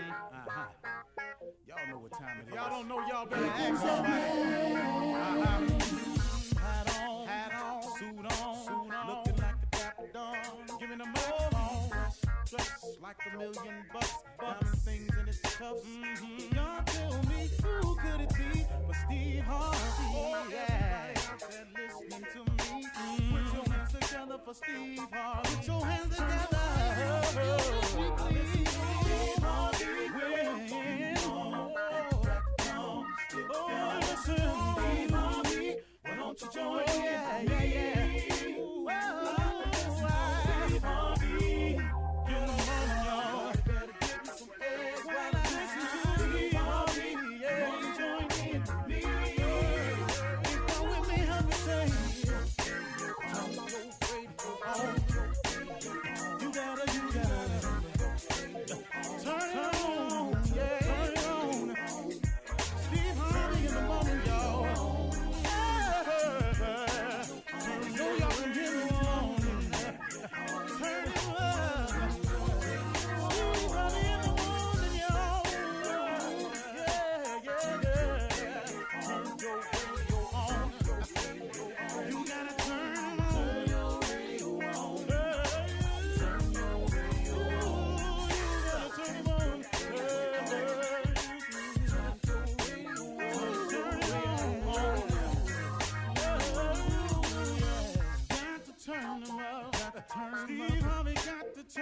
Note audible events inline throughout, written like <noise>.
Uh-huh. Y'all know what time it is. Y'all don't know, y'all better ask somebody. Uh-huh. Hat on, hat on, suit on, suit on. Looking like a dapper dog, giving them all on. Dressed like a million bucks, diamond things in its cuffs. Mm-hmm. Y'all tell me who could it be but Steve Harvey? Oh, yeah. Everybody listening to me, put your hands together for Steve Harvey. Put your hands together. Steve why don't you join in? Yeah, yeah.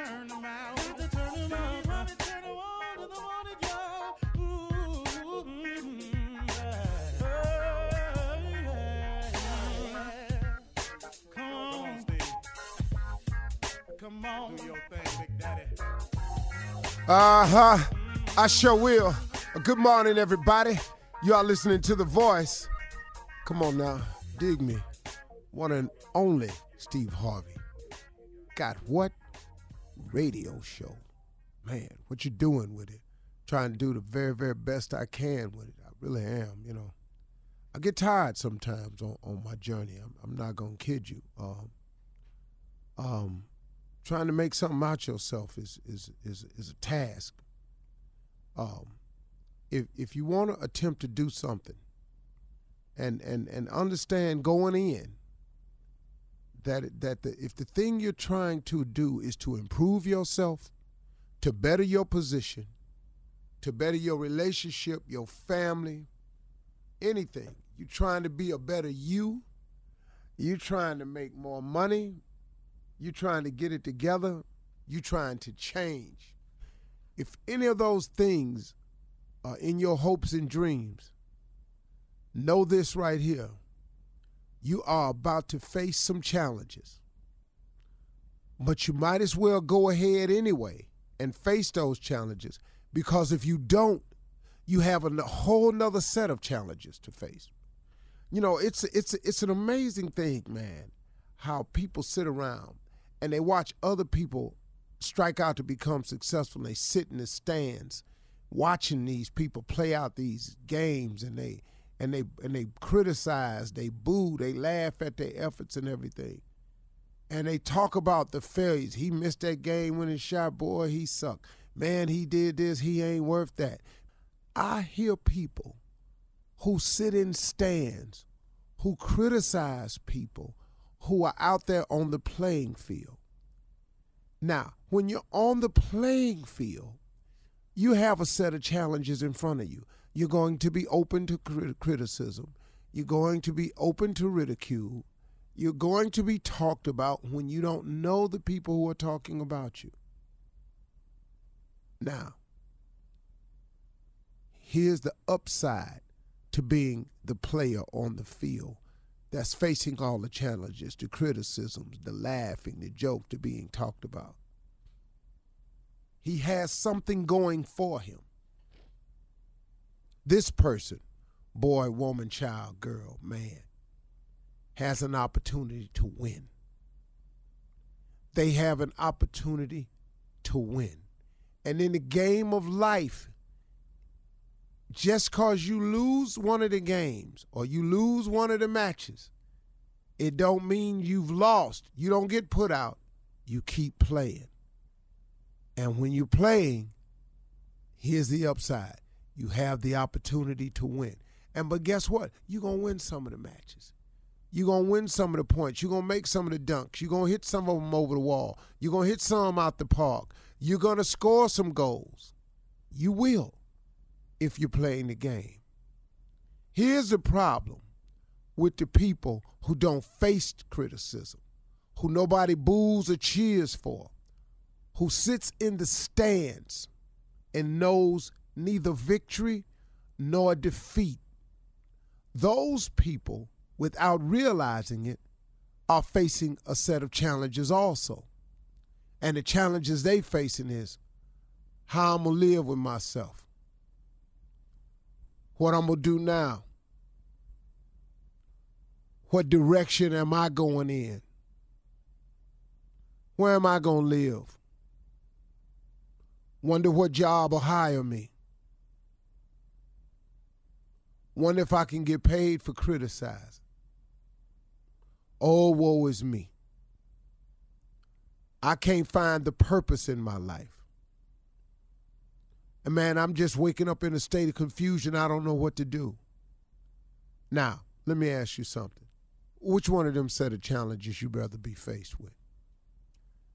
Turn to turn. Harvey turn Daddy. Uh huh. I sure will. Good morning, everybody. You are listening to The Voice. Come on now, dig me. One and only Steve Harvey. Got what? Radio show. Man, what you doing with it? Trying to do the very, very best I can with it. I really am, you know. I get tired sometimes on, on my journey. I'm, I'm not gonna kid you. Um, um, trying to make something out yourself is is is is a task. Um, if if you want to attempt to do something, and and and understand going in that that the, if the thing you're trying to do is to improve yourself, to better your position, to better your relationship, your family, anything, you're trying to be a better you. You're trying to make more money, you're trying to get it together, you're trying to change. If any of those things are in your hopes and dreams, know this right here. You are about to face some challenges. But you might as well go ahead anyway and face those challenges because if you don't, you have a whole nother set of challenges to face. You know, it's it's it's an amazing thing, man, how people sit around and they watch other people strike out to become successful and they sit in the stands watching these people play out these games and they and they and they criticize, they boo, they laugh at their efforts and everything. And they talk about the failures. He missed that game winning shot, boy, he sucked. Man, he did this, he ain't worth that. I hear people who sit in stands, who criticize people who are out there on the playing field. Now, when you're on the playing field, you have a set of challenges in front of you. You're going to be open to crit- criticism. You're going to be open to ridicule. You're going to be talked about when you don't know the people who are talking about you. Now, here's the upside to being the player on the field that's facing all the challenges, the criticisms, the laughing, the joke, the being talked about. He has something going for him. This person, boy, woman, child, girl, man, has an opportunity to win. They have an opportunity to win. And in the game of life, just cause you lose one of the games or you lose one of the matches, it don't mean you've lost. You don't get put out. You keep playing. And when you're playing, Here's the upside. You have the opportunity to win. And but guess what? You're gonna win some of the matches. You're gonna win some of the points. You're gonna make some of the dunks. You're gonna hit some of them over the wall. You're gonna hit some out the park. You're gonna score some goals. You will if you're playing the game. Here's the problem with the people who don't face criticism, who nobody boos or cheers for, who sits in the stands and knows neither victory nor defeat. Those people, without realizing it, are facing a set of challenges also. And the challenges they facing is how I'm gonna live with myself. What I'm gonna do now. What direction am I going in? Where am I gonna live? Wonder what job will hire me. Wonder if I can get paid for criticizing. Oh, woe is me. I can't find the purpose in my life. And man, I'm just waking up in a state of confusion. I don't know what to do. Now, let me ask you something. Which one of them set of challenges you'd rather be faced with?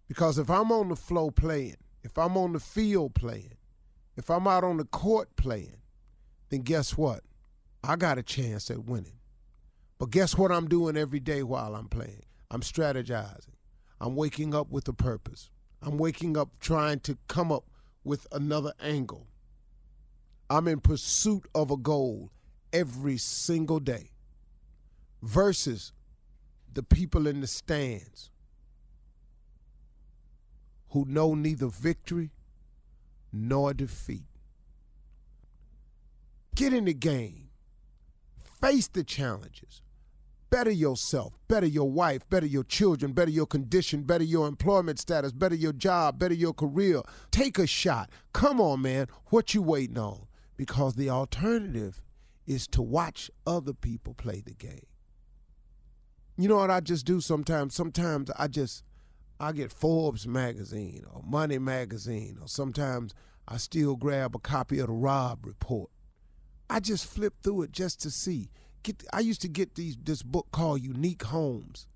Because if I'm on the flow playing, if I'm on the field playing, if I'm out on the court playing, then guess what? I got a chance at winning. But guess what I'm doing every day while I'm playing? I'm strategizing. I'm waking up with a purpose. I'm waking up trying to come up with another angle. I'm in pursuit of a goal every single day versus the people in the stands who know neither victory nor defeat. Get in the game, face the challenges, better yourself, better your wife, better your children, better your condition, better your employment status, better your job, better your career. Take a shot. Come on, man. What you waiting on? Because the alternative is to watch other people play the game. You know what I just do sometimes? Sometimes I just I get Forbes magazine or Money magazine or sometimes I still grab a copy of the Robb Report. I just flip through it just to see. Get I used to get these this book called Unique Homes.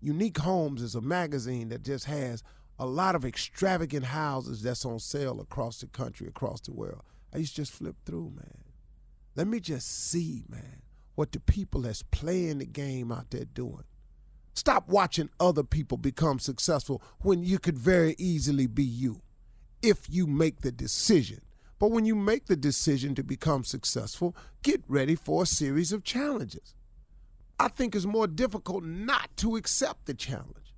Unique Homes is a magazine that just has a lot of extravagant houses that's on sale across the country, across the world. I used to just flip through, man. Let me just see, man, what the people that's playing the game out there doing. Stop watching other people become successful when you could very easily be you if you make the decision. But when you make the decision to become successful, get ready for a series of challenges. I think it's more difficult not to accept the challenge.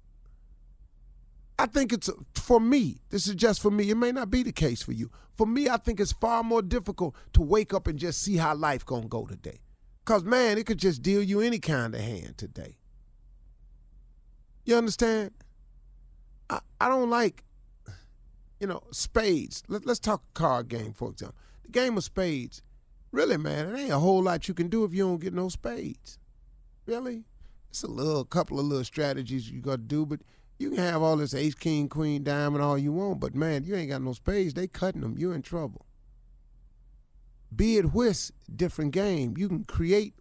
I think it's for me, this is just for me, it may not be the case for you. For me, I think it's far more difficult to wake up and just see how life going to go today. Cuz man, it could just deal you any kind of hand today. You understand? I, I don't like, you know, spades. Let, let's talk card game, for example. The game of spades, really, man, it ain't a whole lot you can do if you don't get no spades. Really? It's a little couple of little strategies you got to do, but you can have all this ace, king, queen, diamond, all you want, but man, you ain't got no spades. They cutting them. You're in trouble. Be it whist, different game. You can create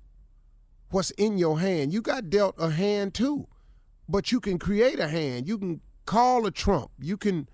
what's in your hand. You got dealt a hand too but you can create a hand. You can call a trump. You can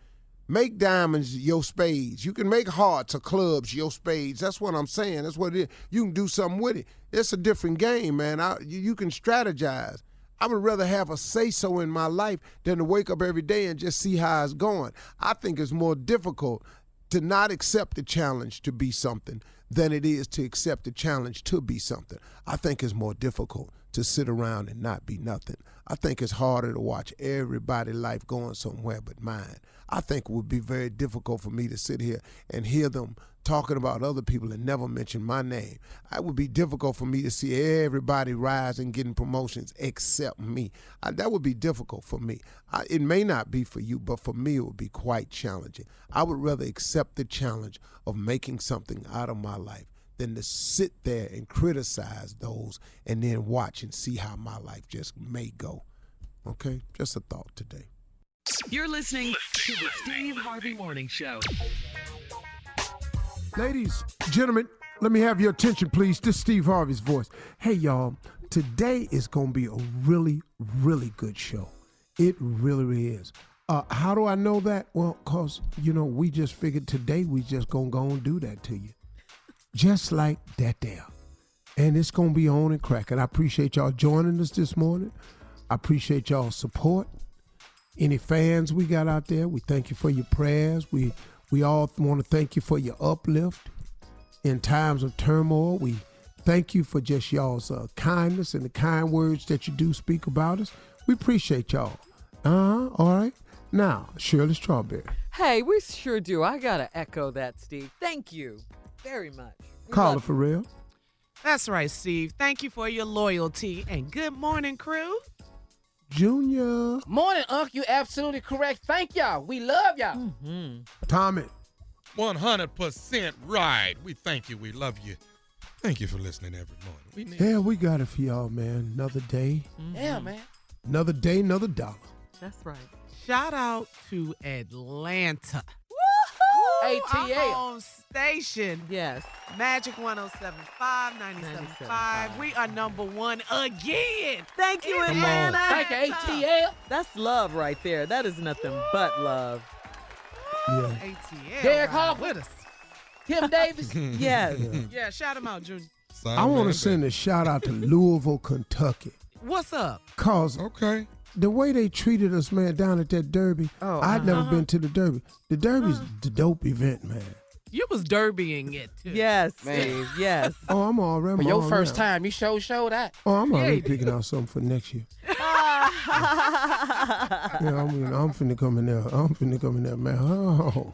make diamonds your spades. You can make hearts or clubs your spades. That's what I'm saying. That's what it is. You can do something with it. It's a different game, man. I, you, can strategize. I would rather have a say so in my life than to wake up every day and just see how it's going. I think it's more difficult to not accept the challenge to be something than it is to accept the challenge to be something. I think it's more difficult to sit around and not be nothing. I think it's harder to watch everybody' life going somewhere but mine. I think it would be very difficult for me to sit here and hear them talking about other people and never mention my name. It would be difficult for me to see everybody rise and getting promotions except me. I, that would be difficult for me. I, it may not be for you, but for me, it would be quite challenging. I would rather accept the challenge of making something out of my life than to sit there and criticize those and then watch and see how my life just may go. Okay? Just a thought today. You're listening to the Steve Harvey Morning Show. Ladies, gentlemen, let me have your attention, please. This is Steve Harvey's voice. Hey, y'all. Today is going to be a really, really good show. It really, really is. Uh, how do I know that? Well, because, you know, we just figured today we just going to go and do that to you. Just like that there. And it's going to be on and cracking. I appreciate y'all joining us this morning. I appreciate y'all support. Any fans we got out there, we thank you for your prayers. We we all want to thank you for your uplift in times of turmoil. We thank you for just y'all's uh, kindness and the kind words that you do speak about us. We appreciate y'all. Uh huh. All right. Now, Shirley Strawberry. Hey, we sure do. I gotta echo that, Steve. Thank you very much. We Carla love for real. That's right, Steve. Thank you for your loyalty and good morning, crew. Junior. Morning, Unc. You absolutely correct. Thank y'all. We love y'all. you. Mhm. Tommy. 100% right. We thank you. We love you. Thank you for listening every morning. We need Yeah, we got it for y'all, man. Another day. Yeah, man. Another day, another dollar. That's right. Shout out to Atlanta. ATL. Our home station. Yes. Magic 1075, 97.5. We are number one again. Thank you, Come on. Atlanta. Thank you, ATL. That's love right there. That is nothing but love. Yeah. ATL. Derek ride Harper. with us. Tim Davis. Yes. Yeah, shout him out, Junior. Sign I want to send a shout out to Louisville, Kentucky. What's up? Cause Okay. The way they treated us, man, down at that Derby, Oh, I'd never uh-huh. been to the Derby. The Derby's the dope event, man. You was derbying it, too. Yes, Man. Yes. Oh, I'm already. For your all first around. time, you show show that. Oh, I'm already Yeah. picking out something for next year. <laughs> Yeah, I'm, I'm finna come in there. I'm finna come in there, man. Oh,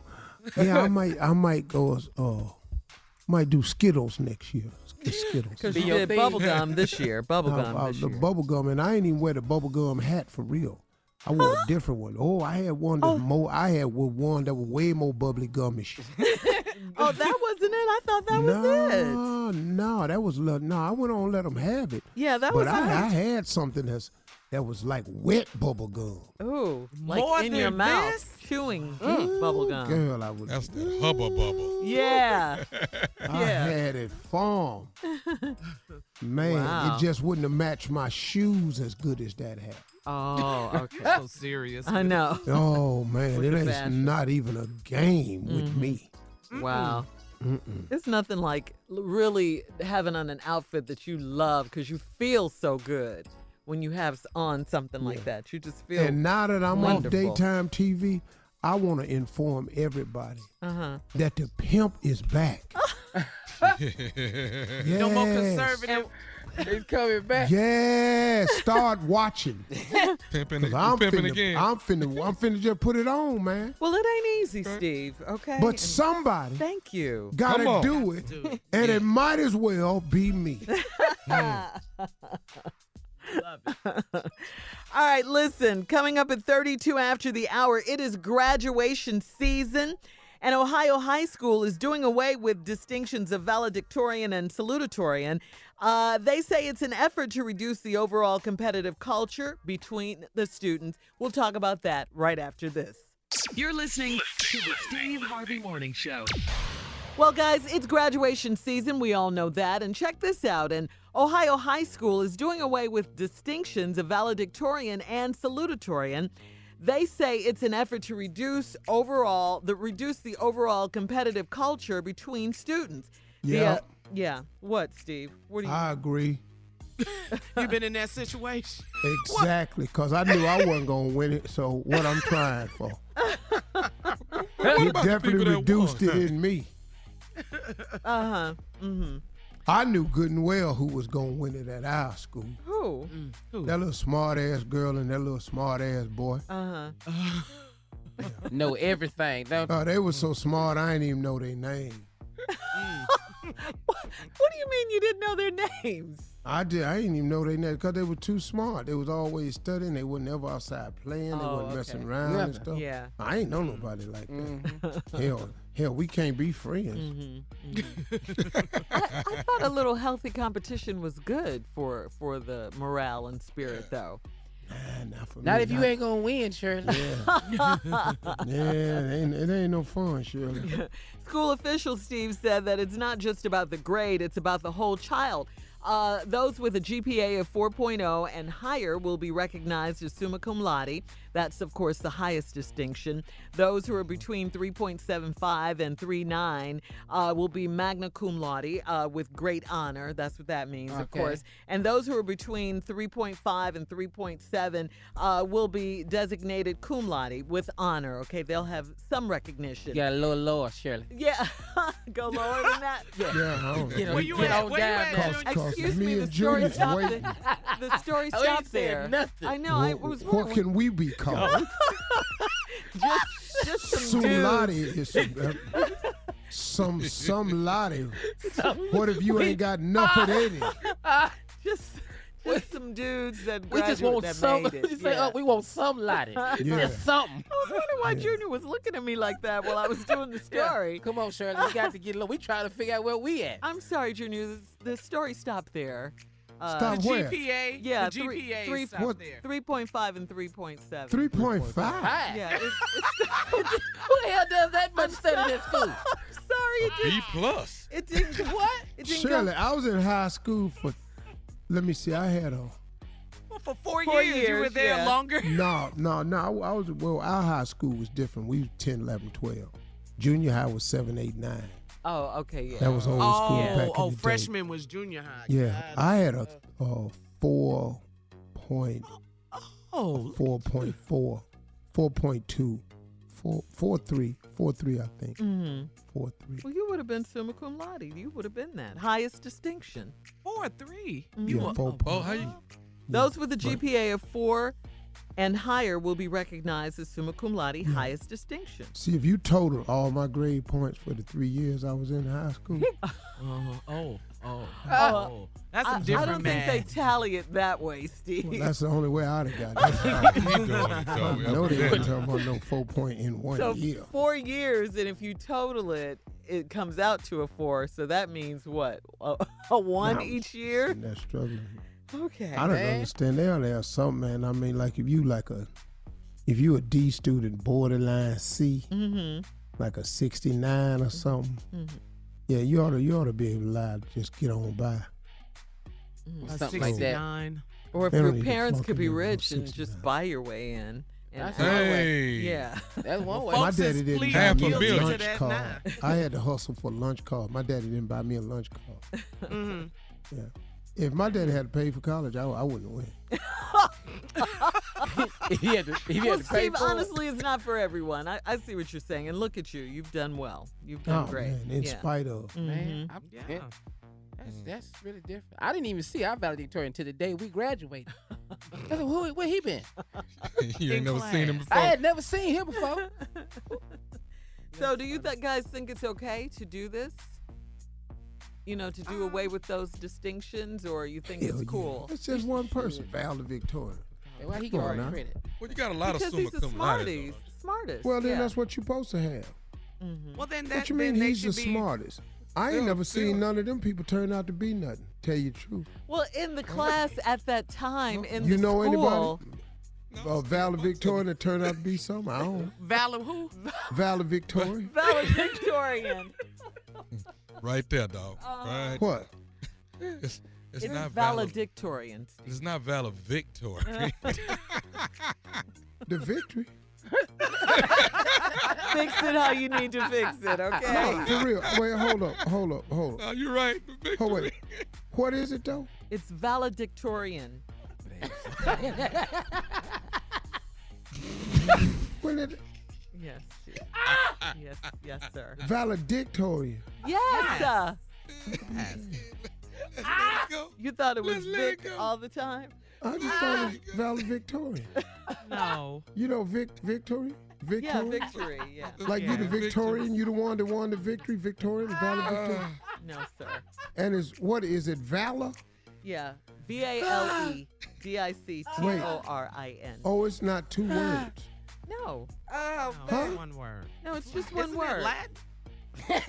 yeah, I might, I might go. as, Uh, might do Skittles next year. Get Skittles. Because Be you your did bubble gum this year. <laughs> Bubble gum I- this the year. bubble gum, and I ain't even wear the bubble gum hat for real. I wore a <gasps> different one. Oh, I had one that oh. more. I had one that was way more bubbly gummy <laughs> oh, that wasn't it. I thought that was it. no, no, that was li- no. I went on and let them have it. Yeah, that but was I, I had something that's that was like wet bubble gum. Ooh, like More in your than mouth, this? chewing bubble gum. Girl, I was. That's the hubba bubble. Yeah. <laughs> I yeah. had it farm. <laughs> Man, Wow. it just wouldn't have matched my shoes as good as that hat. Oh, okay. <laughs> So serious. I know. Oh man, Look it ain't not even a game with mm-hmm. me. Wow. Mm-mm. It's nothing like really having on an outfit that you love because you feel so good when you have on something like that. You just feel. And now that I'm wonderful. off daytime TV, I want to inform everybody uh huh. that the pimp is back. <laughs> No more Yes. conservative. He's coming back. Yeah, start watching. <laughs> Pimping, 'Cause I'm pimping finna, again. I'm finna, I'm finna just put it on, man. Well, it ain't easy, Steve. Okay. But And somebody thank you. gotta Come on. do it, Dude, and it might as well be me. <laughs> <laughs> All right, listen, coming up at 32 after the hour, it is graduation season. And Ohio High School is doing away with distinctions of valedictorian and salutatorian. Uh, they say it's an effort to reduce the overall competitive culture between the students. We'll talk about that right after this. You're listening to the Steve Harvey Morning Show. Well, guys, it's graduation season. We all know that. And check this out. And Ohio High School is doing away with distinctions of valedictorian and salutatorian. They say it's an effort to reduce overall the reduce the overall competitive culture between students. The, Yeah. uh, yeah. What, Steve? What do you? I agree You've been in that situation? <laughs> exactly because I knew I wasn't gonna win it. So what I'm trying for, What it definitely reduced won? it in me. Uh huh. Mm-hmm. I knew good and well who was gonna win it at our school. Who? Who? That little smart ass girl and that little smart ass boy. Uh huh. <laughs> Know everything, don't you? Oh, they were so smart I didn't even know their name. <laughs> What do you mean you didn't know their names? I did. I didn't even know they name because they were too smart. They was always studying. They weren't ever outside playing. They Oh, wasn't messing okay. around and stuff. Yeah. I ain't know nobody like that. Mm-hmm. Hell, hell, we can't be friends. Mm-hmm. <laughs> I, I thought a little healthy competition was good for for the morale and spirit, though. Ah, not for Not me, if you ain't gonna win, Shirley. Yeah, <laughs> yeah it, ain't, it ain't no fun, Shirley. <laughs> School official Steve, said that it's not just about the grade, it's about the whole child. Uh, those with a GPA of 4.0 and higher will be recognized as summa cum laude. That's, of course, the highest distinction. Those who are between 3.75 and 3.9 uh, will be magna cum laude uh, with great honor. That's what that means, of course. And those who are between 3.5 and 3.7 uh, will be designated cum laude with honor. Okay, they'll have some recognition. Yeah, a little lower, Shirley. Yeah, <laughs> go lower than that. <laughs> Yeah. Yeah, I don't You know, Where you you get at? on Where down at, there. Excuse me me, the story Junior's stopped. The, the story Oh, stopped there. nothing. I know. I was what wondering. can we be called? <laughs> just, just some Sumlati dudes. is uh, some some lottie. What if you ain't got <laughs> enough of that? <laughs> Just, just some dudes that We just want that some. made it. Say, Yeah. oh, we want some lottie. Yeah. Just something. I was wondering why Junior was looking at me like that while I was doing the story. Come on, Shirley. We got to get low. We trying to figure out where we at. I'm sorry, Junior. The, the story stopped there. Uh, Stop The where? GPA. Yeah, the three- GPA three- stopped what- there. 3.5 and 3.7. Three point five. Hi. Yeah, it's, it's, <laughs> Who the hell does that much study in this school? <laughs> I'm sorry. It didn't. plus. It didn't. <laughs> What? It didn't Shirley, go. I was in high school for. Let me see. I had a Well, for four, Four years, you were there yeah. longer. no, no, no. I, I was well. Our high school was different. We was 10, 11, 12. Junior high was seven, eight, nine. Oh, okay. Yeah. That was old school Oh, back in oh, the day. freshman was junior high. Yeah, Got I had a, a four point Oh, four point four, four point two, four four three, four three. I think hmm four three. Well, you would have been summa cum laude. You would have been that highest distinction. four three. Mhm. You Yeah, were four Oh, how you? Yeah. Those with a Right. GPA of four and higher will be recognized as summa cum laude, hmm. highest distinction. See, if you total all my grade points for the three years I was in high school, <laughs> Oh, oh, oh, oh. That's I, some I don't math. think they tally it that way, Steve. well, that's the only way I'd have got <laughs> it. Keep going, I Toby. know they Evidently. weren't talking about no four point in one so year. four years, and if you total it, it comes out to a four. So that means what? A, a one Now, each year? And that's struggling. Okay. I don't man. understand. They ought to have something, man. I mean, like if you like a, if you a D student, borderline C, Mm-hmm. like a sixty nine or something. Mhm. Yeah, you ought to you ought to be able to lie to just get on by. A Something like that. 69. Or if They your parents could be in there no rich and just buy your way in. And That's out. one way. Hey. yeah. <laughs> That's one way. My daddy didn't pleading buy a me a lunch that card. I had to hustle for lunch card. My daddy didn't buy me a lunch card. <laughs> Mhm. Yeah. If my daddy had to pay for college, I, I wouldn't win. if you had to, if you Well, had to pay Steve, for it. honestly, it's not for everyone. I, I see what you're saying. And look at you. You've done well. You've done Oh great. man, in yeah. spite of. man, Mhm. I'm, Yeah. yeah. That's, that's really different. I didn't even see our valedictorian until the day we graduated. <laughs> I said, who, where he been? <laughs> you ain't In never seen him before. I had never seen him before. <laughs> So, do you th- guys think it's okay to do this? You know, to do away with those distinctions, or you think Hell it's yeah. cool? It's just one person, Val the Victoria. Hey, Why he Come get all the credit? Well, you got a lot Because of summa he's the cum laude, smarties. Smartest. Well, then yeah. that's what you're supposed to have. Mhm. Well, then that. what you mean they he's the be, smartest? I ain't Still- never still- seen none of them people turn out to be nothing. Tell you the truth. Well, in the class at that time, in you the know school, anybody? Uh, Val Victoria that turned out to be something. I don't. Valor who? Val Victoria. valedictorian. <laughs> Right there, dog. Uh, right. What? <laughs> It's, it's, It's not valid. valedictorian. It's not valedictorian. <laughs> The victory. <laughs> fix it how you need to fix it, okay? No, for real. Wait, hold up, hold up, hold up. no, you're right. Victory. Oh wait. What is it though? It's valedictorian. When it Yes. yes, yes, sir. valedictorian. Yes. uh, Let's go. you thought it was Let's Vic go. all the time? I just thought it was valedictorian. <laughs> No. You know Vic Victory? Victory? Yeah, victory. Yeah. Like you the Victorian, you the one that won the victory, Victorian, Uh, valedictorian. No, sir. And is what is it, valor? Yeah. V A L E D I C T O R I N. Oh, it's not two words. No. Oh, Huh? one word. No, it's just one Isn't word. Latin?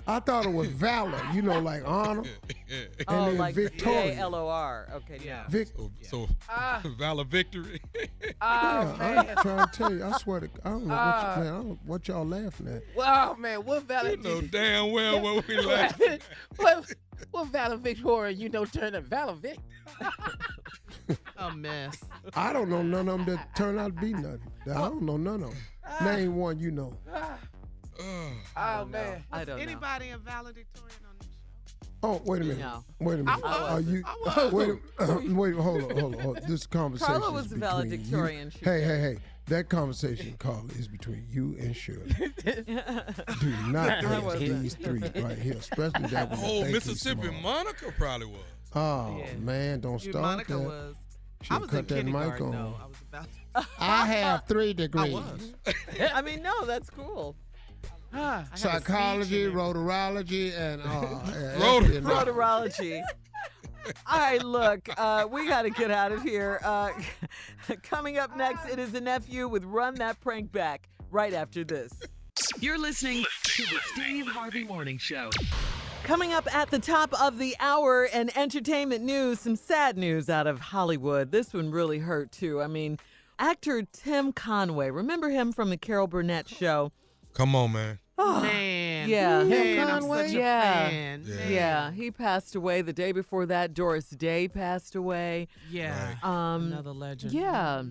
I thought it was valor, you know, like honor. <laughs> And oh, then like Victoria. V A L O R. Okay, Yeah. Vic, so, so Ah. <laughs> Valor Victory. <laughs> Oh, yeah, man. I'm trying to tell you. I swear to God, I don't know what, Ah. you, man, I don't, what y'all laughing at. Well, man, what you Valor know damn well what we laughing. what, what Valor Victoria, you know, turned to Valor Vic? <laughs> A mess. I don't know none of them that turn out to be nothing. I don't know none of them. Name one you know. Ah, oh, man. I don't know. Anybody in valedictorian on this show? Oh, wait a minute. No. Wait a minute. I was. Are you? I was. Wait, a, <laughs> wait. Hold on. Hold on. Hold on. This conversation. Carla was is the between valedictorian, You. Hey, hey, hey. That conversation, Carla, is between you and Shirley. <laughs> Do not I ask these three right here, especially that one. that Oh, think he's Mississippi small. Monica probably was. Oh Yeah. man, don't You, start Monica that. was. She I was cut in that mic kindergarten on. though. I was about. <laughs> I have three I degrees. was. I mean, no, that's cool. Ah, <sighs> I had a speech Psychology, and everything. rotorology, and uh, <laughs> yeah, Rotor- actually, no. Rotorology. All right, look, uh, we got to get out of here. Uh, <laughs> coming up next, it is a nephew with Run That Prank Back right after this. You're listening to the Steve Harvey Morning Show. Coming up at the top of the hour and entertainment news, some sad news out of Hollywood. This one really hurt too. I mean, actor Tim Conway, remember him from the Carol Burnett show? Come on, man. Oh, Man. Yeah. Man, I'm Conway? such a Yeah. fan. Yeah. Yeah, he passed away the day before that. Doris Day passed away. Yeah. Um, Another legend. Yeah.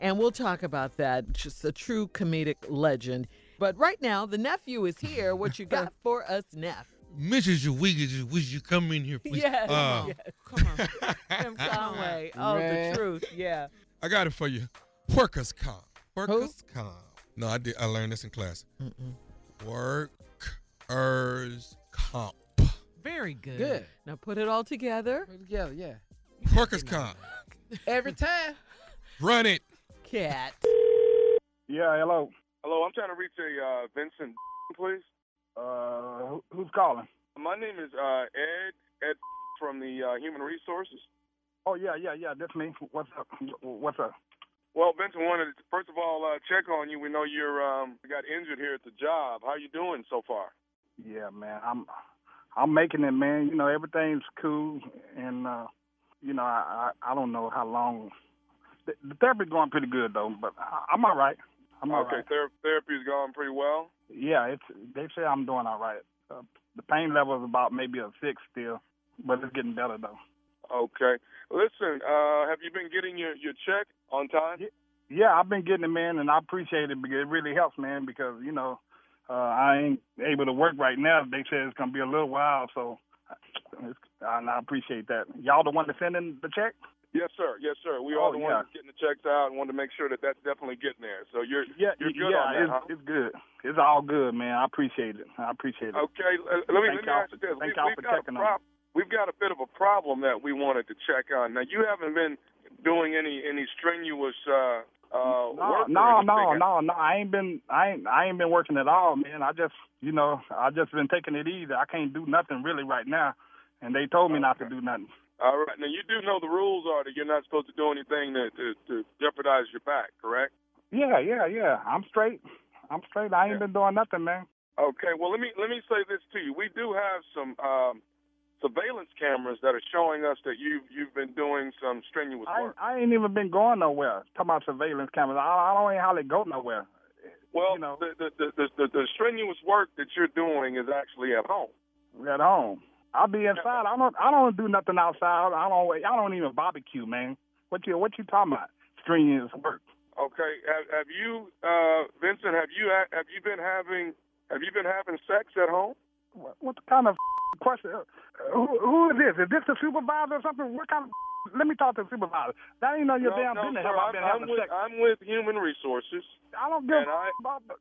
And we'll talk about that. Just a true comedic legend. But right now, the nephew is here. What you got <laughs> for us, Neff? Mrs. Wiggins, would you come in here, please? Yes, Uh, yes. Come on. <laughs> Tim Conway. <laughs> Oh, Man. the truth. Yeah. I got it for you. Workers' comp. Workers' comp. No, I did. I learned this in class. Workers' comp. Very good. Good. Now put it all together. Put it together, yeah. Workers' comp. Every time. <laughs> Run it. Cat. Yeah, hello. Hello, I'm trying to reach a uh, Vincent, please. Uh, who- who's calling? My name is uh, Ed. Ed from the uh, Human Resources. Oh yeah, yeah, yeah. That's me. What's up? What's up? Well, Vincent wanted to first of all uh, check on you. We know you're um, got injured here at the job. How you doing so far? Yeah, man. I'm I'm making it, man. You know, everything's cool, and uh, you know, I I, I don't know how long. The, the therapy's going pretty good though, but I, I'm all right. I'm all okay, right. ther- therapy's going pretty well. Yeah, it's they say I'm doing all right. Uh, the pain level is about maybe a six still, but it's getting better though. Okay. Listen, uh, have you been getting your, your check on time? Yeah, I've been getting it, man, and I appreciate it because it really helps, man. Because you know, uh, I ain't able to work right now. They said it's gonna be a little while, so and I appreciate that. Y'all the one that sending the check? Yes, sir. Yes, sir. We Oh, are the yeah. ones getting the checks out and want to make sure that that's definitely getting there. So you're Yeah, you're good yeah, on that, it's, huh? it's good. It's all good, man. I appreciate it. I appreciate it. Okay, let me Thank let me ask you this. thank We, y'all we've for got a checking on prob- we've got a bit of a problem that we wanted to check on. Now you haven't been doing any any strenuous uh uh No, no, no, no, no. I ain't been, I ain't, I ain't been working at all, man. I just, you know, I just been taking it easy. I can't do nothing really right now, and they told me not to do nothing. All right. Now you do know the rules are that you're not supposed to do anything to to, to jeopardize your back, correct? Yeah, yeah, yeah. I'm straight. I'm straight. I ain't Yeah. been doing nothing, man. Okay. Well, let me let me say this to you. We do have some um surveillance cameras that are showing us that you've you've been doing some strenuous work. I ain't even been going nowhere. Talking about surveillance cameras. I, I don't even hardly go nowhere. Well, you know. the, the, the, the, the, the strenuous work that you're doing is actually at home. At home. I'll be inside. I don't. I don't do nothing outside. I don't. I don't even barbecue, man. What you What you talking about? Strenuous work. Okay. Have, have you, uh, Vincent? Have you ha- have you been having have you been having sex at home? What, what kind of question? Uh, Who, who is this? Is this the supervisor or something? What kind of? <laughs> Let me talk to the supervisor. That ain't none of your no, damn no, business. sir, Have I I'm, been I'm having with sex? I'm with Human Resources. I don't give I-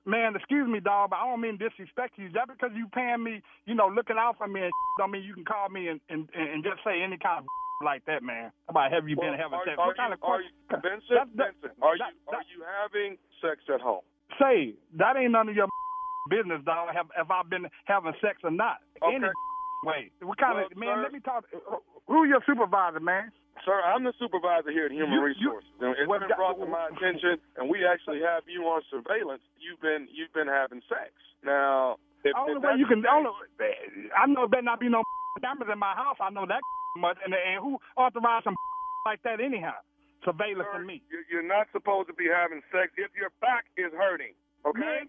man. Excuse me, dog, but I don't mean disrespect you. Just because you paying me, you know, looking out for me, and <laughs> don't mean you can call me and and, and just say any kind of <laughs> like that, man. How about have you Well, been having are, sex? are what kind you, of are you, question? Vincent? That- that- Vincent, are that- you are you having sex at home? Say that ain't none of your business, dog. Have have I been having sex or not? Okay. Any way. What kind Well, of man? sir- Let me talk. Uh, who your supervisor, man? Sir, I'm the supervisor here at Human You- you- Resources, and it's well, been brought to my attention, and we actually have you on surveillance. You've been you've been having sex. Now, If, only if way you can. Only, I know there better not be no <laughs> cameras in my house. I know that <laughs> much. And, and who authorized some <laughs> like that anyhow? Surveillance Sir, of me. you- You're not supposed to be having sex if your back is hurting. Okay. Man,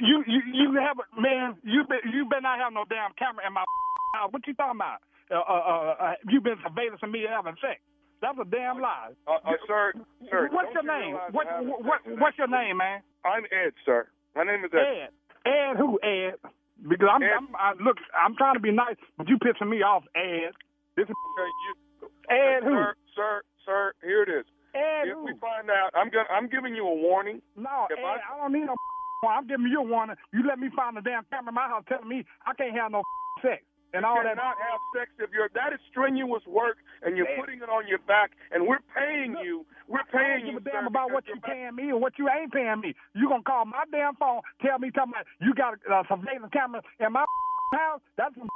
you you you have a man. You been you better not have no damn camera in my <laughs> house. What you talking about? Uh, uh, uh, uh, you been surveilling me having sex. That's a damn lie. Uh, uh, sir, sir. What's your you name? realize What what what's your name, man? I'm Ed, sir. My name is Ed. Ed. Ed who? Ed. Because I'm, Ed. I'm I, look. I'm trying to be nice, but you pissing me off, Ed. This is Okay, you, Ed who? sir, sir, sir. Here it is. Ed If who? we find out, I'm gonna, I'm giving you a warning. No, If Ed, I- I, don't need no. I'm giving you a warning. You let me find a damn camera in my house telling me I can't have no sex and all you that. cannot have sex if you're that is strenuous work and you're Man. putting it on your back and we're paying you. We're paying you. damn about what you paying me or what you ain't paying me. You gonna call my damn phone, tell me, tell me you got a uh, surveillance camera in my house? That's some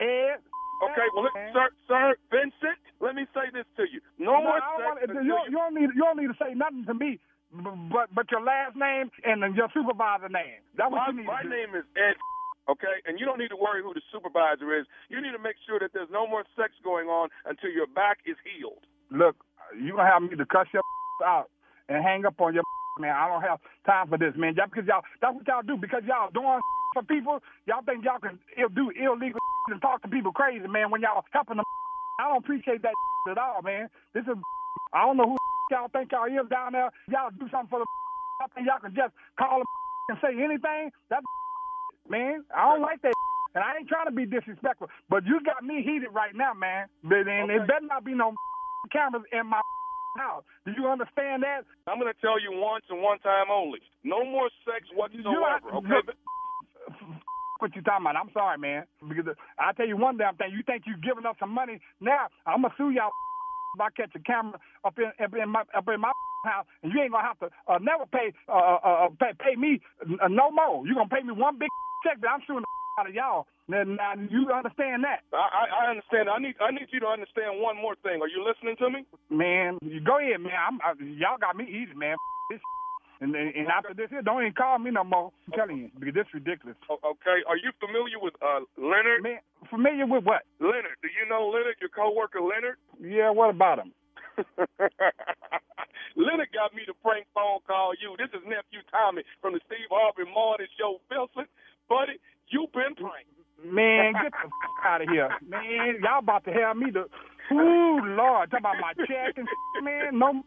Ed. Okay, well, look, sir, sir, Vincent, let me say this to you. No, No, more sex until you, you- don't- need you don't need to say nothing to me, but but your last name and then your supervisor name. That's what My, you need my to do. name is Ed. Okay, and you don't need to worry who the supervisor is. You need to make sure that there's no more sex going on until your back is healed. Look, you gonna have me to cuss your <laughs> out and hang up on your <laughs> man. I don't have time for this, man. Y'all, because y'all that's what y'all do because y'all doing <laughs> for people. Y'all think y'all can do illegal and talk to people crazy, man. When y'all helping them, I don't appreciate that at all, man. This is I don't know who y'all think y'all is down there. Y'all do something for the. <laughs> I think y'all can just call them <laughs> and say anything. That <laughs> man, I don't like that. And I ain't trying to be disrespectful, but you got me heated right now, man. But and it Okay. better not be no cameras in my house. Do you understand that? I'm going to tell you once and one time only. No more sex whatsoever. You- Okay, look, what you talking about? I'm sorry, man. Because I tell you one damn thing. You think you giving up some money? Now I'm gonna sue y'all if I catch a camera up in up in my up in my <laughs> house, and you ain't gonna have to uh, never pay uh, uh, uh, pay pay me uh, no more. You gonna pay me one big <laughs> check, but I'm suing the <laughs> out of y'all. Now, now you understand that, I, I understand. I need I need you to understand one more thing. Are you listening to me? man? You go ahead, man. I'm I, y'all got me easy, man. This and, and after this here, don't even call me no more. I'm telling you, because this ridiculous. Okay. Are you familiar with uh, Leonard? Man, familiar with what? Leonard. Do you know Leonard? Your coworker Leonard? Yeah, what about him? <laughs> Leonard got me to prank phone call you. This is nephew Tommy from the Steve Harvey Morning Show. Vincent, buddy, you've been pranked. Man, get the f- out of here. Man, y'all about to have me to. Ooh, Lord, talk about my check and man. No,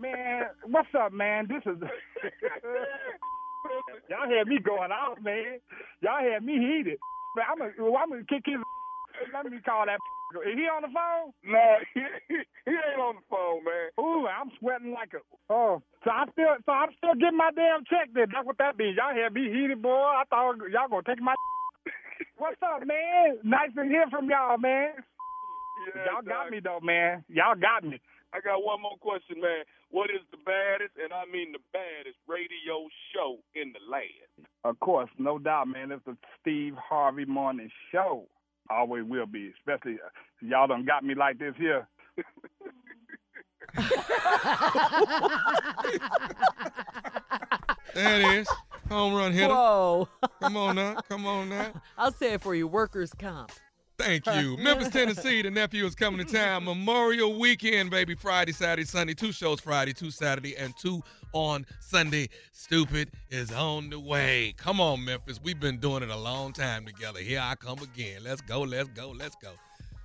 man, what's up, man? This is. <laughs> y'all had me going out, man. Y'all had me heated. Man, I'm gonna, I'm gonna kick his. <laughs> Let me call that. <laughs> Is he on the phone? No, he, he ain't on the phone, man. Ooh, I'm sweating like a. Oh, so I'm still, so I'm still getting my damn check. Then that's what that means. Y'all had me heated, boy. I thought y'all gonna take my. What's up, man? Nice to hear from y'all, man. Yeah, Y'all got me though, man. Y'all got me. I got one more question, man. What is the baddest, and I mean the baddest, radio show in the land? Of course, no doubt, man. It's the Steve Harvey Morning Show. Always will be, especially uh, y'all done got me like this here. <laughs> There it is. Home run hitter. Whoa. <laughs> Come on now. Come on now. I'll say it for you workers' comp. Thank you. <laughs> Memphis, Tennessee, the nephew is coming to town. Memorial weekend, baby. Friday, Saturday, Sunday. Two shows Friday, two Saturday, and two on Sunday. Stupid is on the way. Come on, Memphis. We've been doing it a long time together. Here I come again. Let's go, let's go, let's go.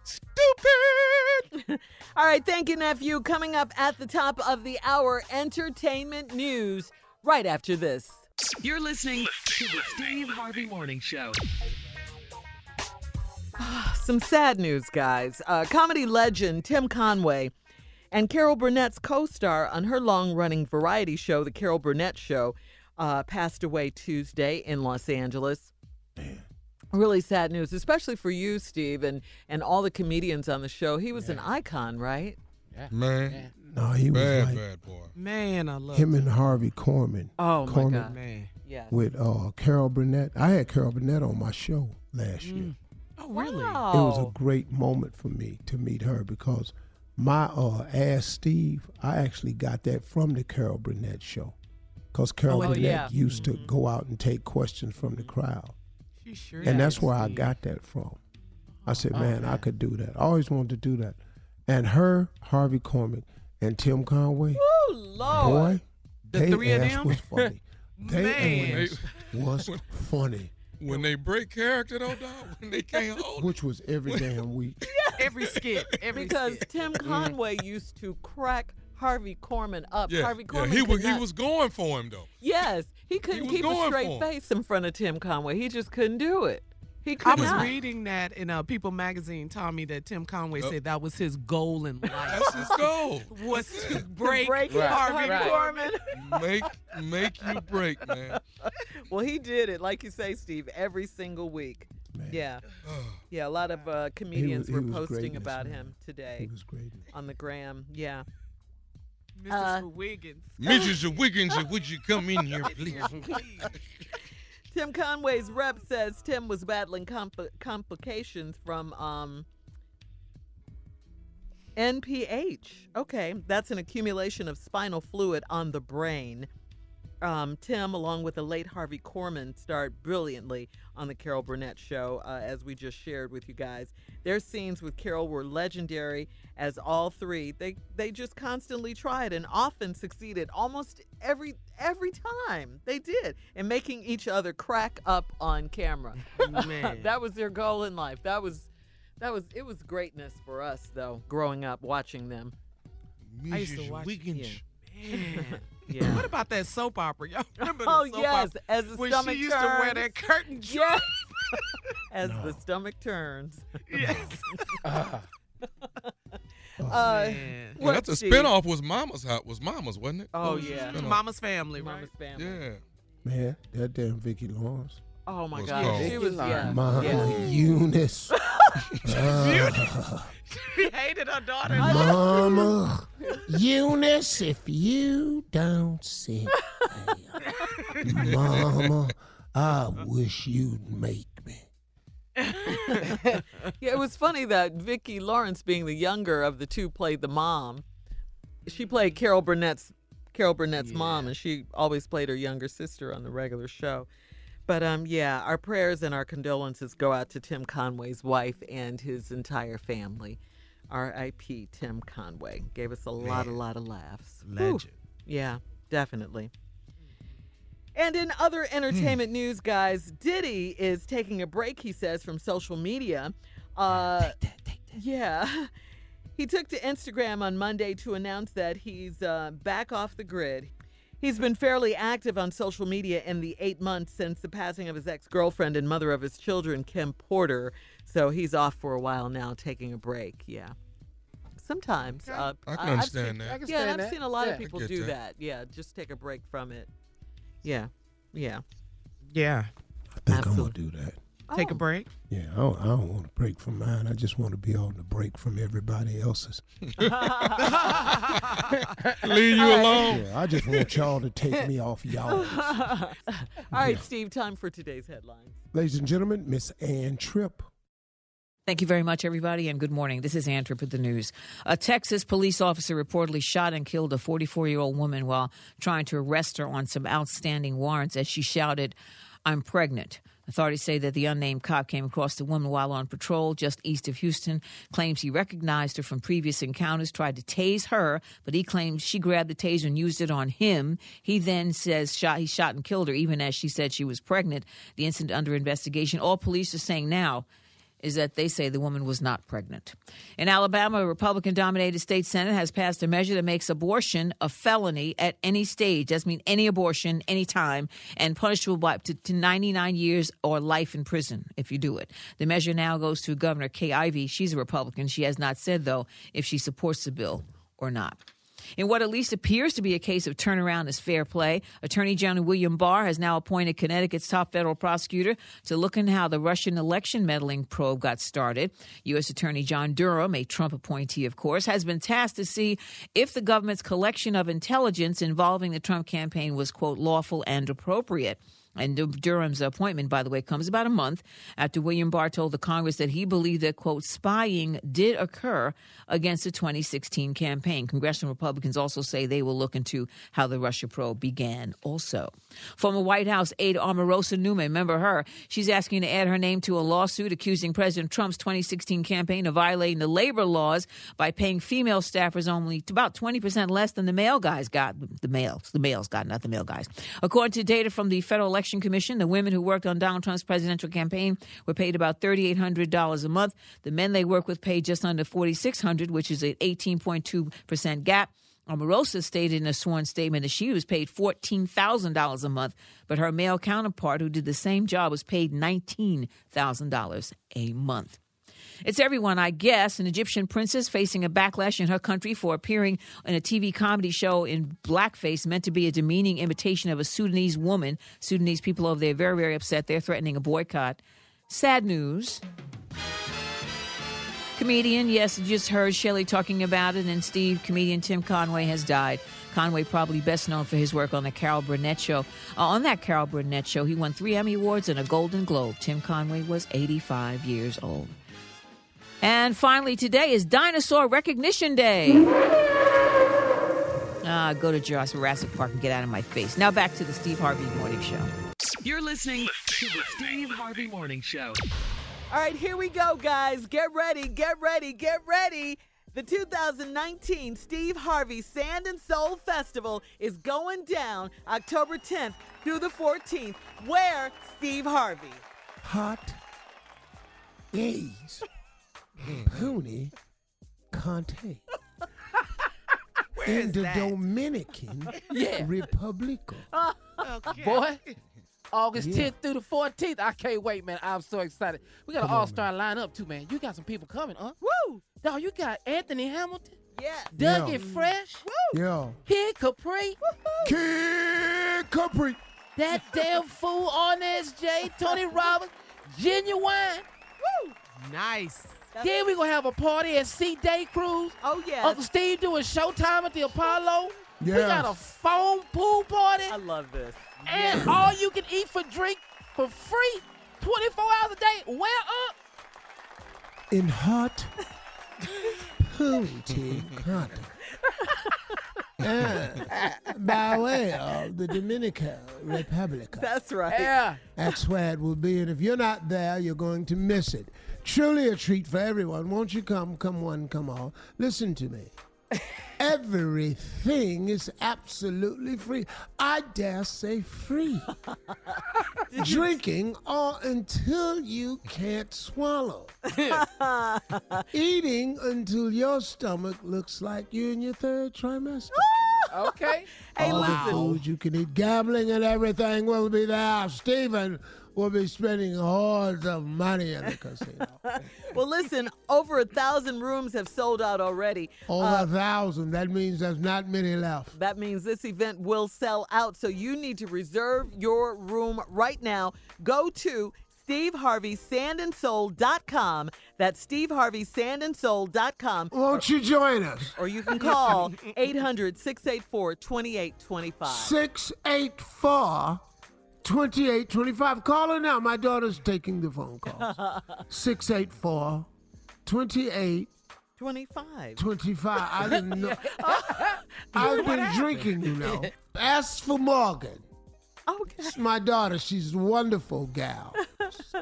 Stupid. <laughs> All right, thank you, nephew. Coming up at the top of the hour, entertainment news right after this. You're listening to the Steve Harvey Morning Show. Some sad news, guys. Uh, comedy legend Tim Conway and Carol Burnett's co star on her long running variety show, The Carol Burnett Show, uh, passed away Tuesday in Los Angeles. Really sad news, especially for you, Steve, and, and all the comedians on the show. He was an icon, right? Yeah. Man, No, he was bad, like bad boy. Man, I love him and Harvey Korman. Oh, my Korman God. Man. Yeah. With uh, Carol Burnett. I had Carol Burnett on my show last year. Oh, really? Wow. It was a great moment for me to meet her because my uh, Ask Steve, I actually got that from the Carol Burnett show. Because Carol Oh, Burnett yeah. used to go out and take questions from the crowd. She sure did. and that's does. where I got that from. I said, man, I could do that. I always wanted to do that. And her, Harvey Korman, and Tim Conway, Oh Lord. boy, The they three of them? was funny. <laughs> They Man. ass was funny, When they break character, though, dog, when they can't <laughs> hold it. which was every damn week. <laughs> Every skit. Every because skit. Tim mm. Conway used to crack Harvey Korman up. Yeah, Harvey yeah, Korman he could was he was going for him though. Yes, he couldn't was keep a straight face in front of Tim Conway. He just couldn't do it. He I was not. reading that in uh, People magazine, Tommy, that Tim Conway Yep. said that was his goal in life. That's his goal. <laughs> was to <laughs> break, break Right, Harvey right. Korman. make make you break, man. <laughs> Well, he did it, like you say, Steve, every single week. Man, Yeah, <sighs> yeah. A lot of uh, comedians he were posting about man. him he today was great. on the gram. Yeah. Mrs. Uh, Wiggins. Mrs. Wiggins, would you come in here, please? Tim Conway's rep says Tim was battling compl- complications from um, NPH. Okay, that's an accumulation of spinal fluid on the brain. Um, Tim, along with the late Harvey Korman, starred brilliantly on the Carol Burnett show, uh, as we just shared with you guys. Their scenes with Carol were legendary, as all three they they just constantly tried and often succeeded, almost every every time they did, in making each other crack up on camera. <laughs> Man. that was their goal in life. That was that was it was greatness for us though, growing up watching them. I used to Mrs. watch- Wiggins. Man. <laughs> <laughs> Yeah. What about that soap opera? Y'all <laughs> remember the Oh soap yes, opera? as the When stomach she used turns. to wear that curtain dress. Yes. <laughs> as No. the stomach turns. Yes. <laughs> Uh, Man. Well, that's a Steve? spinoff. Was Mama's house? Was Mama's, wasn't it? Oh What was the yeah. Mama's family, right? Mama's family. Yeah. Man, that damn Vicki Lawrence. Oh my Was God, called- she was yeah. Mama yeah. Eunice. Ah, <laughs> She hated her daughter. <laughs> Mama Eunice, if you don't sit there, Mama, I wish you'd make me. <laughs> Yeah, it was funny that Vicki Lawrence, being the younger of the two, played the mom. She played Carol Burnett's Carol Burnett's mom, and she always played her younger sister on the regular show. But um, yeah, our prayers and our condolences go out to Tim Conway's wife and his entire family. R.I.P. Tim Conway gave us a lot, a lot of laughs. Whew. Legend. Yeah, definitely. And in other entertainment news, guys, Diddy is taking a break, he says, from social media. Uh, Yeah. <laughs> He took to Instagram on Monday to announce that he's uh, back off the grid. He's been fairly active on social media in the eight months since the passing of his ex girlfriend and mother of his children, Kim Porter. So he's off for a while now, taking a break. Yeah. Sometimes. Uh, I can I've understand seen- that. I can yeah, and I've that. seen a lot Yeah. of people do that. that. Yeah, just take a break from it. Yeah. Yeah. Yeah. I think I'm gonna do that. Take Oh. a break. Yeah, I don't, I don't want to break from mine. I just want to be on the break from everybody else's. <laughs> <laughs> Leave you alone. Yeah, I just want y'all to take me off y'all. <laughs> All right, Steve, time for today's headlines. Ladies and gentlemen, Miss Ann Tripp. Thank you very much, everybody, and good morning. This is Ann Tripp with the news. A Texas police officer reportedly shot and killed a 44 year old woman while trying to arrest her on some outstanding warrants as she shouted, I'm pregnant. Authorities say that the unnamed cop came across the woman while on patrol just east of Houston, claims he recognized her from previous encounters, tried to tase her, but he claims she grabbed the taser and used it on him. He then says shot, he shot and killed her, even as she said she was pregnant. The incident under investigation. All police are saying now is that they say the woman was not pregnant. In Alabama, a Republican dominated state Senate has passed a measure that makes abortion a felony at any stage. That means any abortion, any time, and punishable by up to, to 99 years or life in prison if you do it. The measure now goes to Governor Kay Ivey. She's a Republican. She has not said, though, if she supports the bill or not. In what at least appears to be a case of turnaround is fair play, Attorney General William Barr has now appointed Connecticut's top federal prosecutor to look into how the Russian election meddling probe got started. U.S. Attorney John Durham, a Trump appointee, of course, has been tasked to see if the government's collection of intelligence involving the Trump campaign was, quote, lawful and appropriate. And Durham's appointment, by the way, comes about a month after William Barr told the Congress that he believed that, quote, spying did occur against the 2016 campaign. Congressional Republicans also say they will look into how the Russia probe began also. Former White House aide Omarosa Newman, remember her? She's asking to add her name to a lawsuit accusing President Trump's 2016 campaign of violating the labor laws by paying female staffers only about 20% less than the male guys got. The males, the males got, not the male guys. According to data from the Federal Election Commission, the women who worked on Donald Trump's presidential campaign were paid about $3,800 a month. The men they work with paid just under $4,600, which is an 18.2% gap. Omarosa stated in a sworn statement that she was paid $14,000 a month, but her male counterpart, who did the same job, was paid $19,000 a month. It's everyone, I guess. An Egyptian princess facing a backlash in her country for appearing in a TV comedy show in blackface meant to be a demeaning imitation of a Sudanese woman. Sudanese people over there very, very upset. They're threatening a boycott. Sad news. Comedian, yes, just heard Shelley talking about it, and Steve, comedian Tim Conway has died. Conway, probably best known for his work on the Carol Burnett Show. Uh, on that Carol Burnett Show, he won three Emmy Awards and a Golden Globe. Tim Conway was 85 years old. And finally, today is Dinosaur Recognition Day. Ah, go to Jurassic Park and get out of my face. Now back to the Steve Harvey Morning Show. You're listening to the Steve Harvey Morning Show. All right, here we go, guys. Get ready, get ready, get ready. The 2019 Steve Harvey Sand and Soul Festival is going down October 10th through the 14th. Where Steve Harvey? Hot gays. Punta Cana. <laughs> in the Dominican <laughs> Yeah. Republic. Okay. Boy, <laughs> August Yeah. 10th through the 14th. I can't wait, man. I'm so excited. We got an Come on, all star lineup, too, man. You got some people coming, huh? Woo! Dog, you got Anthony Hamilton, Yeah. Dougie Yeah. Fresh, Woo! Yeah. Kid Capri, Woo! Kid Capri. that damn fool on SJ, Tony Robbins, Genuine. Woo! Nice. Then we gonna have a party at C Day Cruise. Oh, yeah. Uncle Steve doing Showtime at the Apollo. We got a foam pool party. I love this. And all you can eat for drink for free 24 hours a day. Where up? In hot Punta Cana. Uh, by way of the Dominican Republic. That's right. Yeah. That's where it will be. And if you're not there, you're going to miss it. Truly a treat for everyone. Won't you come? Come one, come all. Listen to me. <laughs> Everything is absolutely free. I dare say free. <laughs> Drinking all until you can't swallow. <laughs> Eating until your stomach looks like you're in your third trimester. Okay. Hey, All the listen. food you can eat, gambling and everything will be there. Stephen will be spending hordes of money in the casino. <laughs> Well, listen, over a thousand rooms have sold out already. Over a uh, thousand. That means there's not many left. That means this event will sell out. So you need to reserve your room right now. Go to SteveHarveySandandSoul.com. That's SteveHarveySandandSoul.com. Won't you join us? Or you can call <laughs> 800 684 2825. 684 2825. Call her now. My daughter's taking the phone call. <laughs> 684 2825. 25. 25. I <laughs> didn't know. I've <laughs> been drinking, you know. Ask for Morgan. Okay. It's my daughter. She's a wonderful gal.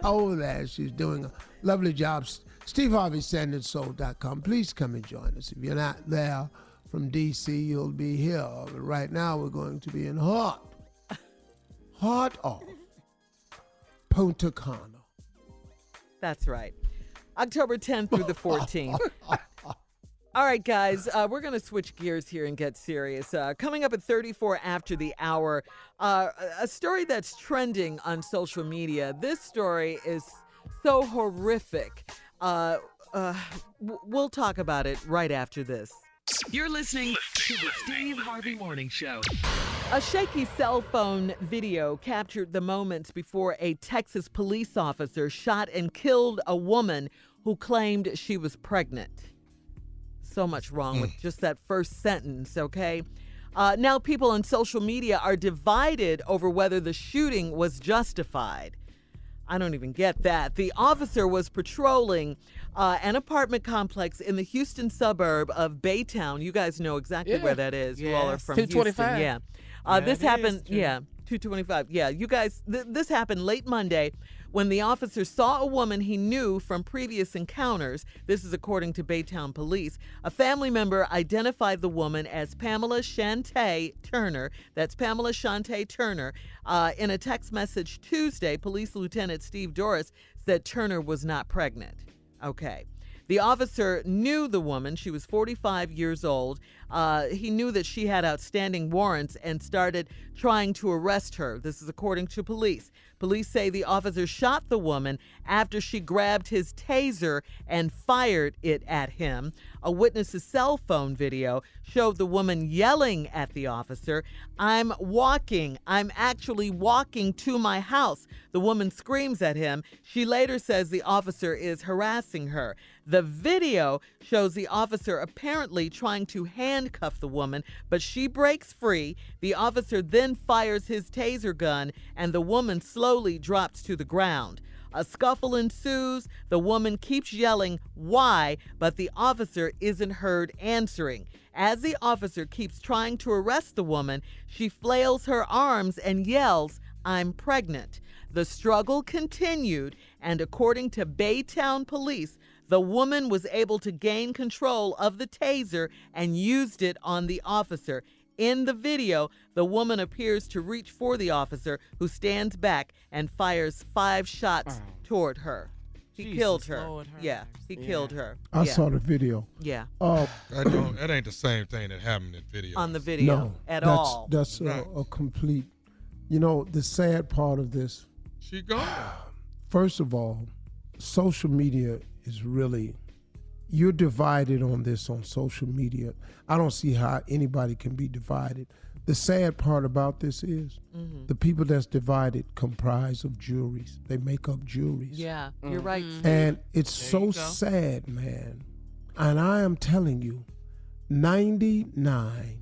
Over oh, there. She's doing a lovely job. Steve Harvey, SandandSoul.com. Please come and join us. If you're not there from D.C., you'll be here. But right now, we're going to be in Hart. Heart off. Punta Cana. That's right. October 10th through the 14th. <laughs> All right, guys, uh, we're going to switch gears here and get serious. Uh, coming up at 34 after the hour, uh, a- a story that's trending on social media. This story is so horrific. Uh, uh, we'll talk about it right after this. You're listening to the Steve Harvey Morning Show. A shaky cell phone video captured the moments before a Texas police officer shot and killed a woman who claimed she was pregnant. So much wrong with just that first sentence, okay? Uh, now, people on social media are divided over whether the shooting was justified. I don't even get that. The officer was patrolling uh, an apartment complex in the Houston suburb of Baytown. You guys know exactly Yeah. where that is. You all are from Houston. Yeah. Uh, Yeah, this happened, yeah, 225. Yeah, you guys, th- this happened late Monday when the officer saw a woman he knew from previous encounters. This is according to Baytown police. A family member identified the woman as Pamela Shante Turner. That's Pamela Shante Turner. Uh, in a text message Tuesday, Police Lieutenant Steve Dorris said Turner was not pregnant. Okay. The officer knew the woman. She was 45 years old. Uh, he knew that she had outstanding warrants and started trying to arrest her. This is according to police. Police say the officer shot the woman after she grabbed his taser and fired it at him. A witness's cell phone video showed the woman yelling at the officer, I'm walking. I'm actually walking to my house. The woman screams at him. She later says the officer is harassing her. The video shows the officer apparently trying to handcuff the woman, but she breaks free. The officer then fires his taser gun, and the woman slowly drops to the ground. A scuffle ensues. The woman keeps yelling, Why? but the officer isn't heard answering. As the officer keeps trying to arrest the woman, she flails her arms and yells, I'm pregnant. The struggle continued, and according to Baytown police, the woman was able to gain control of the taser and used it on the officer. In the video, the woman appears to reach for the officer, who stands back and fires five shots toward her. He Jesus killed her. Lord, her yeah, he killed her. I yeah. saw the video. Yeah, Uh, That, don't, that ain't the same thing that happened in video. on the video no, at that's, all. That's a, a complete. You know, the sad part of this. She gone. First of all, social media is really. You're divided on this on social media. I don't see how anybody can be divided. The sad part about this is Mm-hmm. the people that's divided comprise of juries. They make up juries. yeah, you're right. Mm-hmm. Steve. And it's so sad, man. And I am telling you, 99%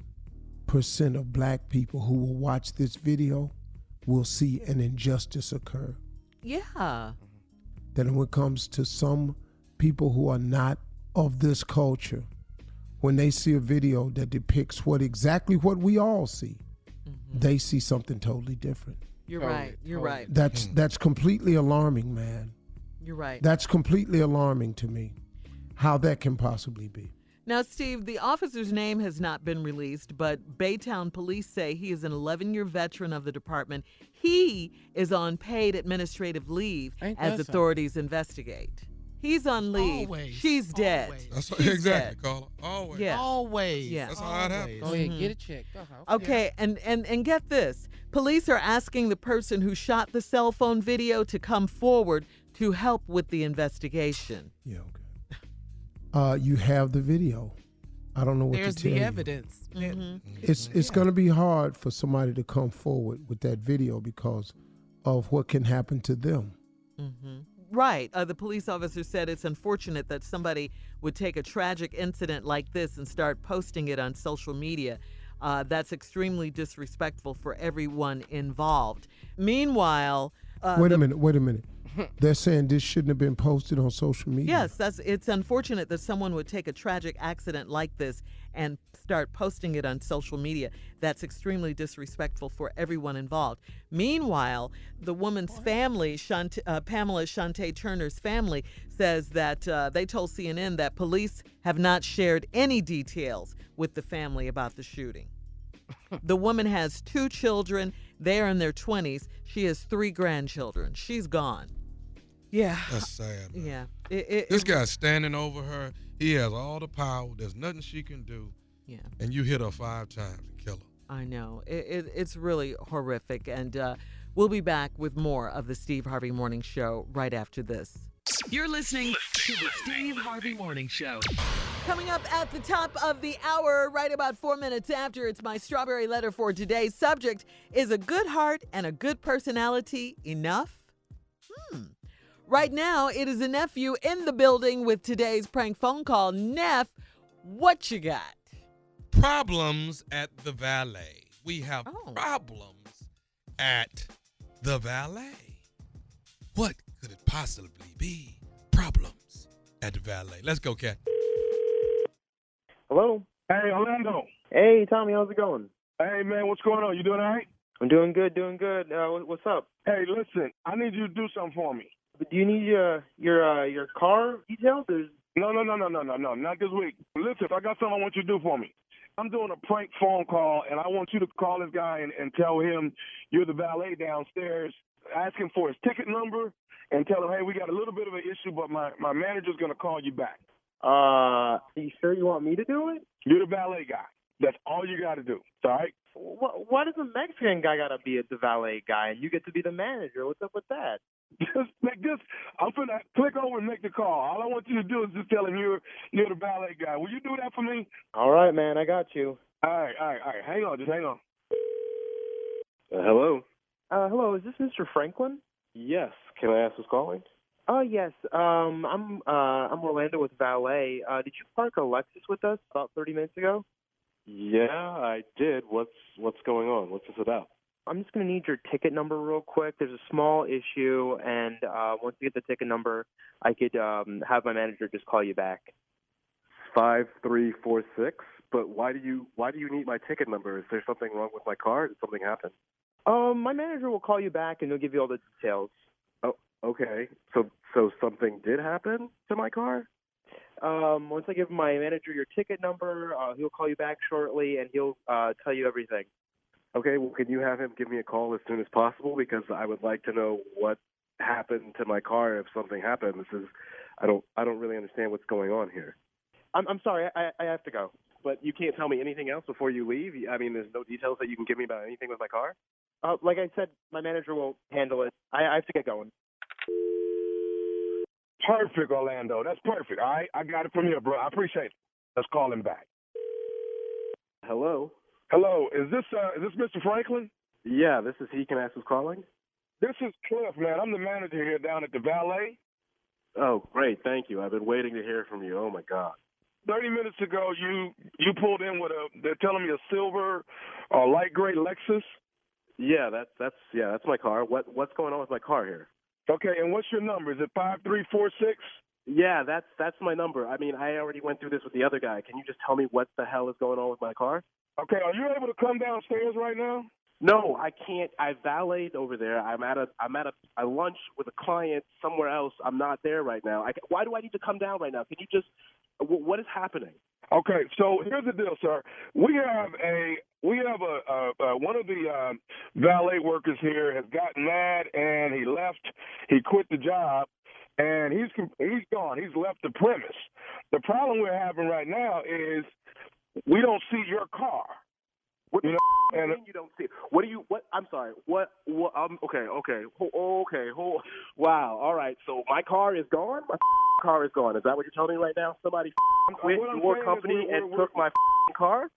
of black people who will watch this video will see an injustice occur. yeah, That when it comes to some people who are not of this culture, when they see a video that depicts what exactly what we all see, mm-hmm. they see something totally different. you're Totally, right. You're totally. right. That's that's completely alarming, man. You're right. That's completely alarming to me. How that can possibly be. Now, Steve, the officer's name has not been released, but Baytown police say he is an 11 year veteran of the department. He is on paid administrative leave Ain't as that something? authorities investigate. He's on leave. Always, She's dead. always. That's She's exactly, dead. Carla. Always. Yeah. Always. Yeah. That's how it happens. Go ahead, get it checked. Uh-huh. Okay, and, and and get this. Police are asking the person who shot the cell phone video to come forward to help with the investigation. Yeah, okay. Uh, you have the video. I don't know what There's to tell the you. evidence. Mm-hmm. It's it's going to be hard for somebody to come forward with that video because of what can happen to them. Right. Uh, the police officer said it's unfortunate that somebody would take a tragic incident like this and start posting it on social media. Uh, that's extremely disrespectful for everyone involved. Meanwhile, uh, wait the- a minute. Wait a minute. <laughs> They're saying this shouldn't have been posted on social media. Yes, that's it's unfortunate that someone would take a tragic accident like this and start posting it on social media. That's extremely disrespectful for everyone involved. Meanwhile, the woman's family, Shant- uh, Pamela Shante Turner's family, says that uh, they told CNN that police have not shared any details with the family about the shooting. <laughs> the woman has two children. They're in their 20s. She has three grandchildren. She's gone. Yeah. That's sad. Man. Yeah. It, it, This guy's standing over her. He has all the power. There's nothing she can do. Yeah. And you hit her five times and kill her. I know. It, it, it's really horrific. And uh, we'll be back with more of the Steve Harvey Morning Show right after this. You're listening to the Steve Harvey Morning Show. Coming up at the top of the hour, right about four minutes after, it's my strawberry letter for today's subject Is a good heart and a good personality enough? Hmm. Right now, it is a nephew in the building with today's prank phone call. Neff, what you got? problems at the valet. We have Oh. problems at the valet. What could it possibly be? Problems at the valet. Let's go, Cat. Hello. Hey, Orlando. Hey, Tommy. How's it going? Hey, man, what's going on? You doing all right? I'm doing good. Doing good. Uh, what's up? Hey, listen, I need you to do something for me. Do you need your your uh, your car details? There's No, no, no, no, no, no, no, not this week. Listen, I got something I want you to do for me. I'm doing a prank phone call, and I want you to call this guy and, and tell him you're the valet downstairs. Ask him for his ticket number and tell him, hey, we got a little bit of an issue, but my, my manager's going to call you back. uh. Are you sure you want me to do it? You're the valet guy. That's all you got to do. All right? What Why does a Mexican guy gotta be a the valet guy and you get to be the manager? What's up with that? Just make this. I'm gonna click over and make the call. All I want you to do is just tell him you're you're the valet guy. Will you do that for me? All right, man. I got you. All right, all right, all right. Hang on, just hang on. Uh, hello. Uh, hello. Is this Mr. Franklin? Yes. Can I ask who's calling? Oh yes. Um, I'm uh, I'm Orlando with Valet. Uh, did you park a Lexus with us about 30 minutes ago? Yeah, I did. What's what's going on? What's this about? I'm just gonna need your ticket number real quick. There's a small issue, and uh, once you get the ticket number, I could um, have my manager just call you back. Five three four six. But why do you why do you need my ticket number? Is there something wrong with my car? Did something happen? Um, my manager will call you back, and he'll give you all the details. Oh, okay. So so something did happen to my car? Um, once I give my manager your ticket number, uh, he'll call you back shortly, and he'll uh, tell you everything. Okay. Well, can you have him give me a call as soon as possible because I would like to know what happened to my car if something happened. This is I don't I don't really understand what's going on here. I'm I'm sorry, I I have to go. But you can't tell me anything else before you leave. I mean, there's no details that you can give me about anything with my car. Uh, like I said, my manager will handle it. I, I have to get going. Perfect, Orlando. That's perfect. All right, I got it from here, bro. I appreciate it. Let's call him back. Hello. Hello, is this uh, is this Mr. Franklin? Yeah, this is he. Can I ask who's calling? This is Cliff, man. I'm the manager here down at the Valet. Oh, great. Thank you. I've been waiting to hear from you. Oh my God. Thirty minutes ago, you you pulled in with a. They're telling me a silver, uh, light gray Lexus. Yeah, that's that's yeah, that's my car. What what's going on with my car here? Okay, and what's your number? Is it five three four six? Yeah, that's that's my number. I mean, I already went through this with the other guy. Can you just tell me what the hell is going on with my car? Okay, are you able to come downstairs right now? No, I can't. I valeted over there. I'm at a I'm at a, a lunch with a client somewhere else. I'm not there right now. I, why do I need to come down right now? Can you just what is happening? Okay, so here's the deal, sir. We have a we have a, a, a one of the uh, valet workers here has gotten mad and he left. He quit the job and he's he's gone. He's left the premise. The problem we're having right now is we don't see your car. What you know, and you don't see? What do you? What? I'm sorry. What? What? Um. Okay. Okay. Okay. Wow. All right. So my car is gone. My car is gone. Is that what you're telling me right now? Somebody quit your company we're- and we're- took my car.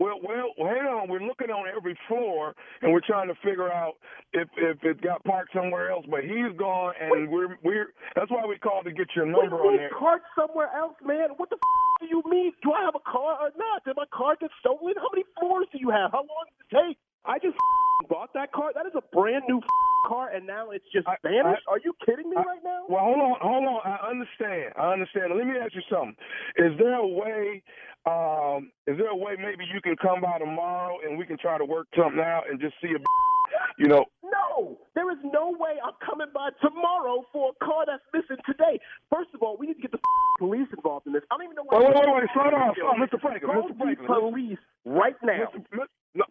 Well, well, hang on. We're looking on every floor, and we're trying to figure out if if it got parked somewhere else. But he's gone, and we're we're. That's why we called to get your number you on there. parked somewhere else, man? What the f- do you mean? Do I have a car or not? Did my car get stolen? How many floors do you have? How long does it take? I just <laughs> bought that car. That is a brand new <laughs> car, and now it's just vanished. Are you kidding me right now? Well, hold on, hold on. I understand. I understand. Let me ask you something. Is there a way? Um, is there a way maybe you can come by tomorrow and we can try to work something out and just see if <laughs> you know? No, there is no way I'm coming by tomorrow for a car that's missing today. First of all, we need to get the police involved in this. I don't even know. Wait, wait, wait, wait. Slow down, slow down, Mr. Franklin. Mr. Franklin. police right now. Mr.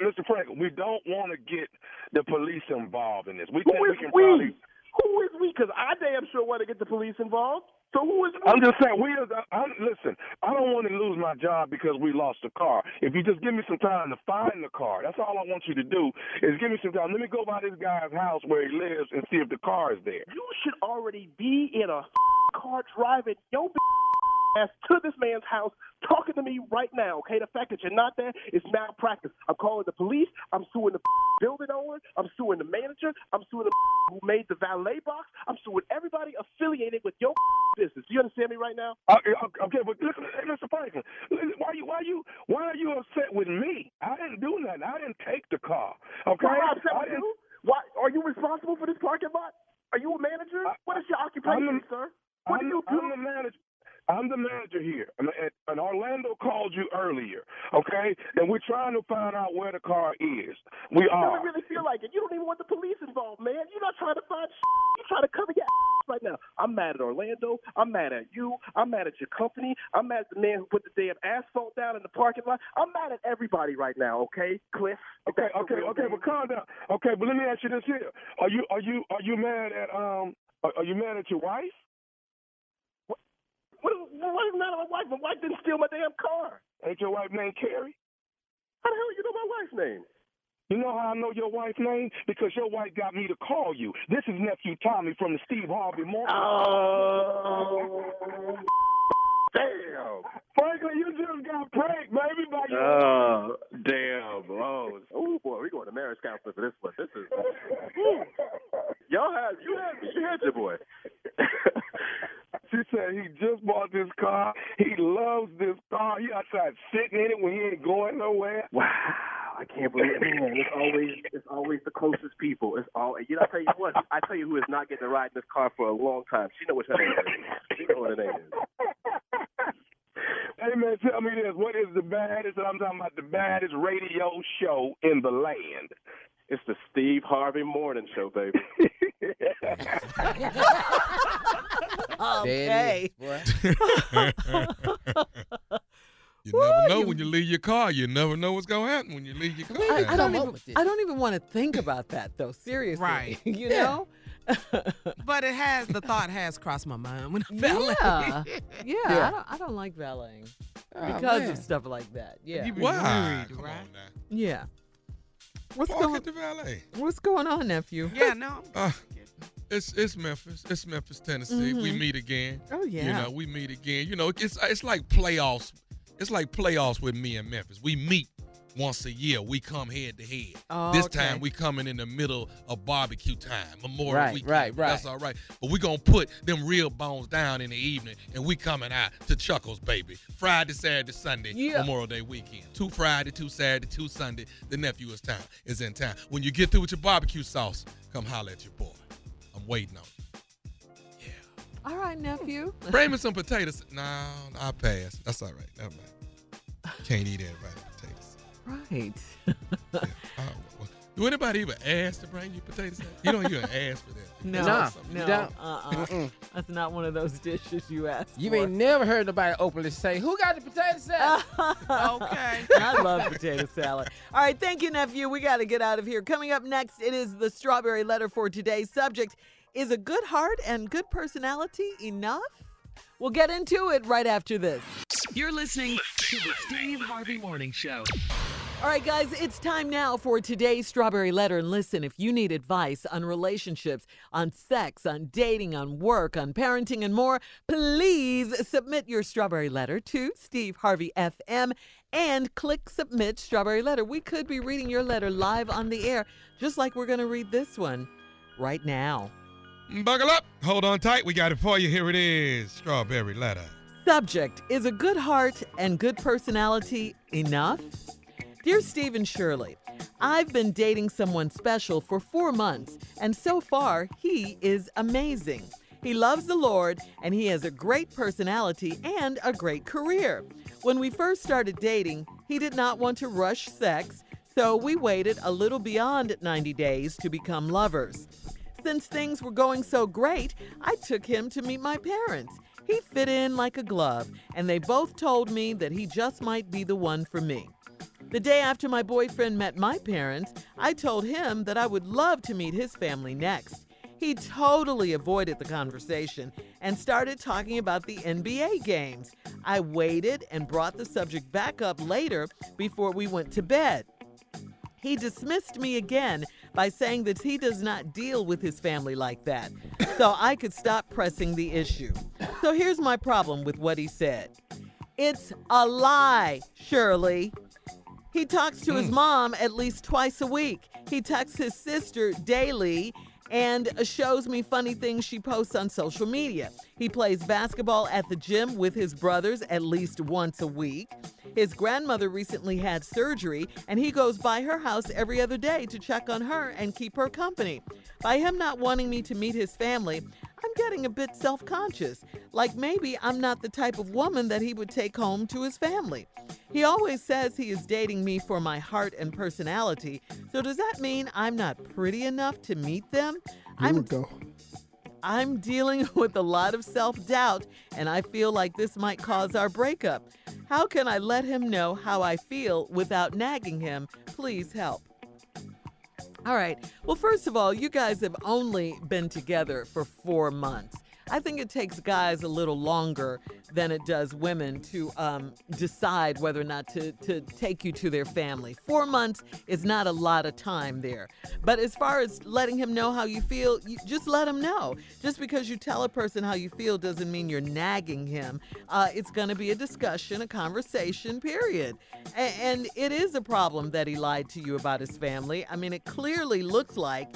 Mr. Franklin, we don't want to get the police involved in this. We Who think is we can we? probably. Who is we? Because I damn sure want to get the police involved. So who is we? I'm just saying, we. I, uh, I, listen, I don't want to lose my job because we lost the car. If you just give me some time to find the car, that's all I want you to do. Is give me some time. Let me go by this guy's house where he lives and see if the car is there. You should already be in a car driving your ass to this man's house talking to me right now, okay? The fact that you're not there is malpractice. I'm calling the police. I'm suing the <laughs> building owner. I'm suing the manager. I'm suing the <laughs> who made the valet box. I'm suing everybody affiliated with your <laughs> business. Do you understand me right now? Okay, okay, but listen, Mr. Franklin, why you why you why are you upset with me? I didn't do nothing. I didn't take the car. Okay, Why am I upset I with you? Why are you responsible for this parking lot? Are you a manager? what is your occupation, sir? What I'm, do you do? I'm the manager. I'm the manager here, and, and- and Orlando called you earlier, okay? And we're trying to find out where the car is. We It are. really feel like it. You don't even want the police involved, man. You're not trying to find. You're trying to cover your ass right now. I'm mad at Orlando. I'm mad at you. I'm mad at your company. I'm mad at the man who put the damn asphalt down in the parking lot. I'm mad at everybody right now, okay, Cliff? Okay, okay, okay, but calm down. Okay, but let me ask you this here: Are you are you are you mad at um are, are you mad at your wife? What, what is not my wife? My wife didn't steal my damn car. Ain't your wife named Carrie? How the hell you know my wife's name? You know how I know your wife's name? Because your wife got me to call you. This is nephew Tommy from the Steve Harvey Morning. Oh, damn. Franklin, you just got pranked, baby, by your Oh, <laughs> damn, bro. Oh, boy, we're going to marriage counseling for this one. This is. <laughs> Y'all have, you had, you had your boy. <laughs> She said he just bought this car. He loves this car. He outside sitting in it when he ain't going nowhere. Wow, I can't believe it. Man, it's always it's always the closest people. It's all you know. I tell you what, I tell you who is not getting to ride in this car for a long time. She know what her name is. She know what her name is. Hey man, tell me this: what is the baddest? I'm talking about the baddest radio show in the land. It's the Steve Harvey Morning Show, baby. <laughs> <laughs> Okay. <laughs> You never know when you leave your car. You never know what's gonna happen when you leave your car. I, I don't even. I don't even want to think about that though. Seriously, Right. <laughs> you know. <laughs> But it has the thought has crossed my mind when I <laughs> valet. Yeah, yeah. I, don't, I don't like valeting Oh, because man. of stuff like that. Yeah, You be Why? worried, Come right? on now. yeah. What's Park going? at the valet. What's going on, nephew? Yeah, no. Uh, it's it's Memphis. It's Memphis, Tennessee. We Mhm. meet again. Oh yeah. You know, we meet again. You know, it's it's like playoffs. It's like playoffs with me and Memphis. We meet once a year. We come head to head. Oh, this okay. time we coming in the middle of barbecue time, Memorial Right, Weekend. right, right. That's all right. But we gonna put them real bones down in the evening, and we coming out to Chuckles, baby. Friday, Saturday, Sunday, Yeah. Memorial Day weekend. Two Friday, two Saturday, two Sunday. The nephew is town is in town. When you get through with your barbecue sauce, come holler at your boy. I'm waiting on you. All right, nephew. <laughs> Bring me some potatoes. No, I pass. That's all right. Never mind. Can't eat everybody potatoes. Right. Yeah. Oh, well, do anybody even ask to bring you potatoes? You don't even ask for that. No, Nah, no, don't. uh-uh. That's not one of those dishes you ask You for. ain't never heard nobody openly say, "Who got the potato salad?" <laughs> Okay. I love potato salad. All right, thank you, nephew. We got to get out of here. Coming up next, it is the strawberry letter for today's subject. Is a good heart and good personality enough? We'll get into it right after this. You're listening to the Steve Harvey Morning Show. All right, guys, it's time now for today's Strawberry Letter. And listen, if you need advice on relationships, on sex, on dating, on work, on parenting, and more, please submit your Strawberry Letter to Steve Harvey FM and click Submit Strawberry Letter. We could be reading your letter live on the air, just like we're going to read this one right now. Buckle up. Hold on tight. We got it for you. Here it is. Strawberry letter. Subject Is a good heart and good personality enough? Dear Stephen Shirley, I've been dating someone special for four months, and so far, he is amazing. He loves the Lord, and he has a great personality and a great career. When we first started dating, he did not want to rush sex, so we waited a little beyond 90 days to become lovers. Since things were going so great, I took him to meet my parents. He fit in like a glove, and they both told me that he just might be the one for me. The day after my boyfriend met my parents, I told him that I would love to meet his family next. He totally avoided the conversation and started talking about the NBA games. I waited and brought the subject back up later before we went to bed. He dismissed me again by saying that he does not deal with his family like that, so I could stop pressing the issue. So here's my problem with what he said. It's a lie, Shirley. He talks to his hmm. mom at least twice a week. He texts his sister daily and shows me funny things she posts on social media. He plays basketball at the gym with his brothers at least once a week. His grandmother recently had surgery, and he goes by her house every other day to check on her and keep her company. By him not wanting me to meet his family, I'm getting a bit self conscious. Like maybe I'm not the type of woman that he would take home to his family. He always says he is dating me for my heart and personality. So does that mean I'm not pretty enough to meet them? Here I'm we go. I'm dealing <laughs> with a lot of self doubt, and I feel like this might cause our breakup. How can I let him know how I feel without nagging him? Please help. All right. Well, first of all, you guys have only been together for four months. I think it takes guys a little longer than it does women to um, decide whether or not to, to take you to their family. Four months is not a lot of time there. But as far as letting him know how you feel, you just let him know. Just because you tell a person how you feel doesn't mean you're nagging him. Uh, it's going to be a discussion, a conversation, period. A- and it is a problem that he lied to you about his family. I mean, it clearly looks like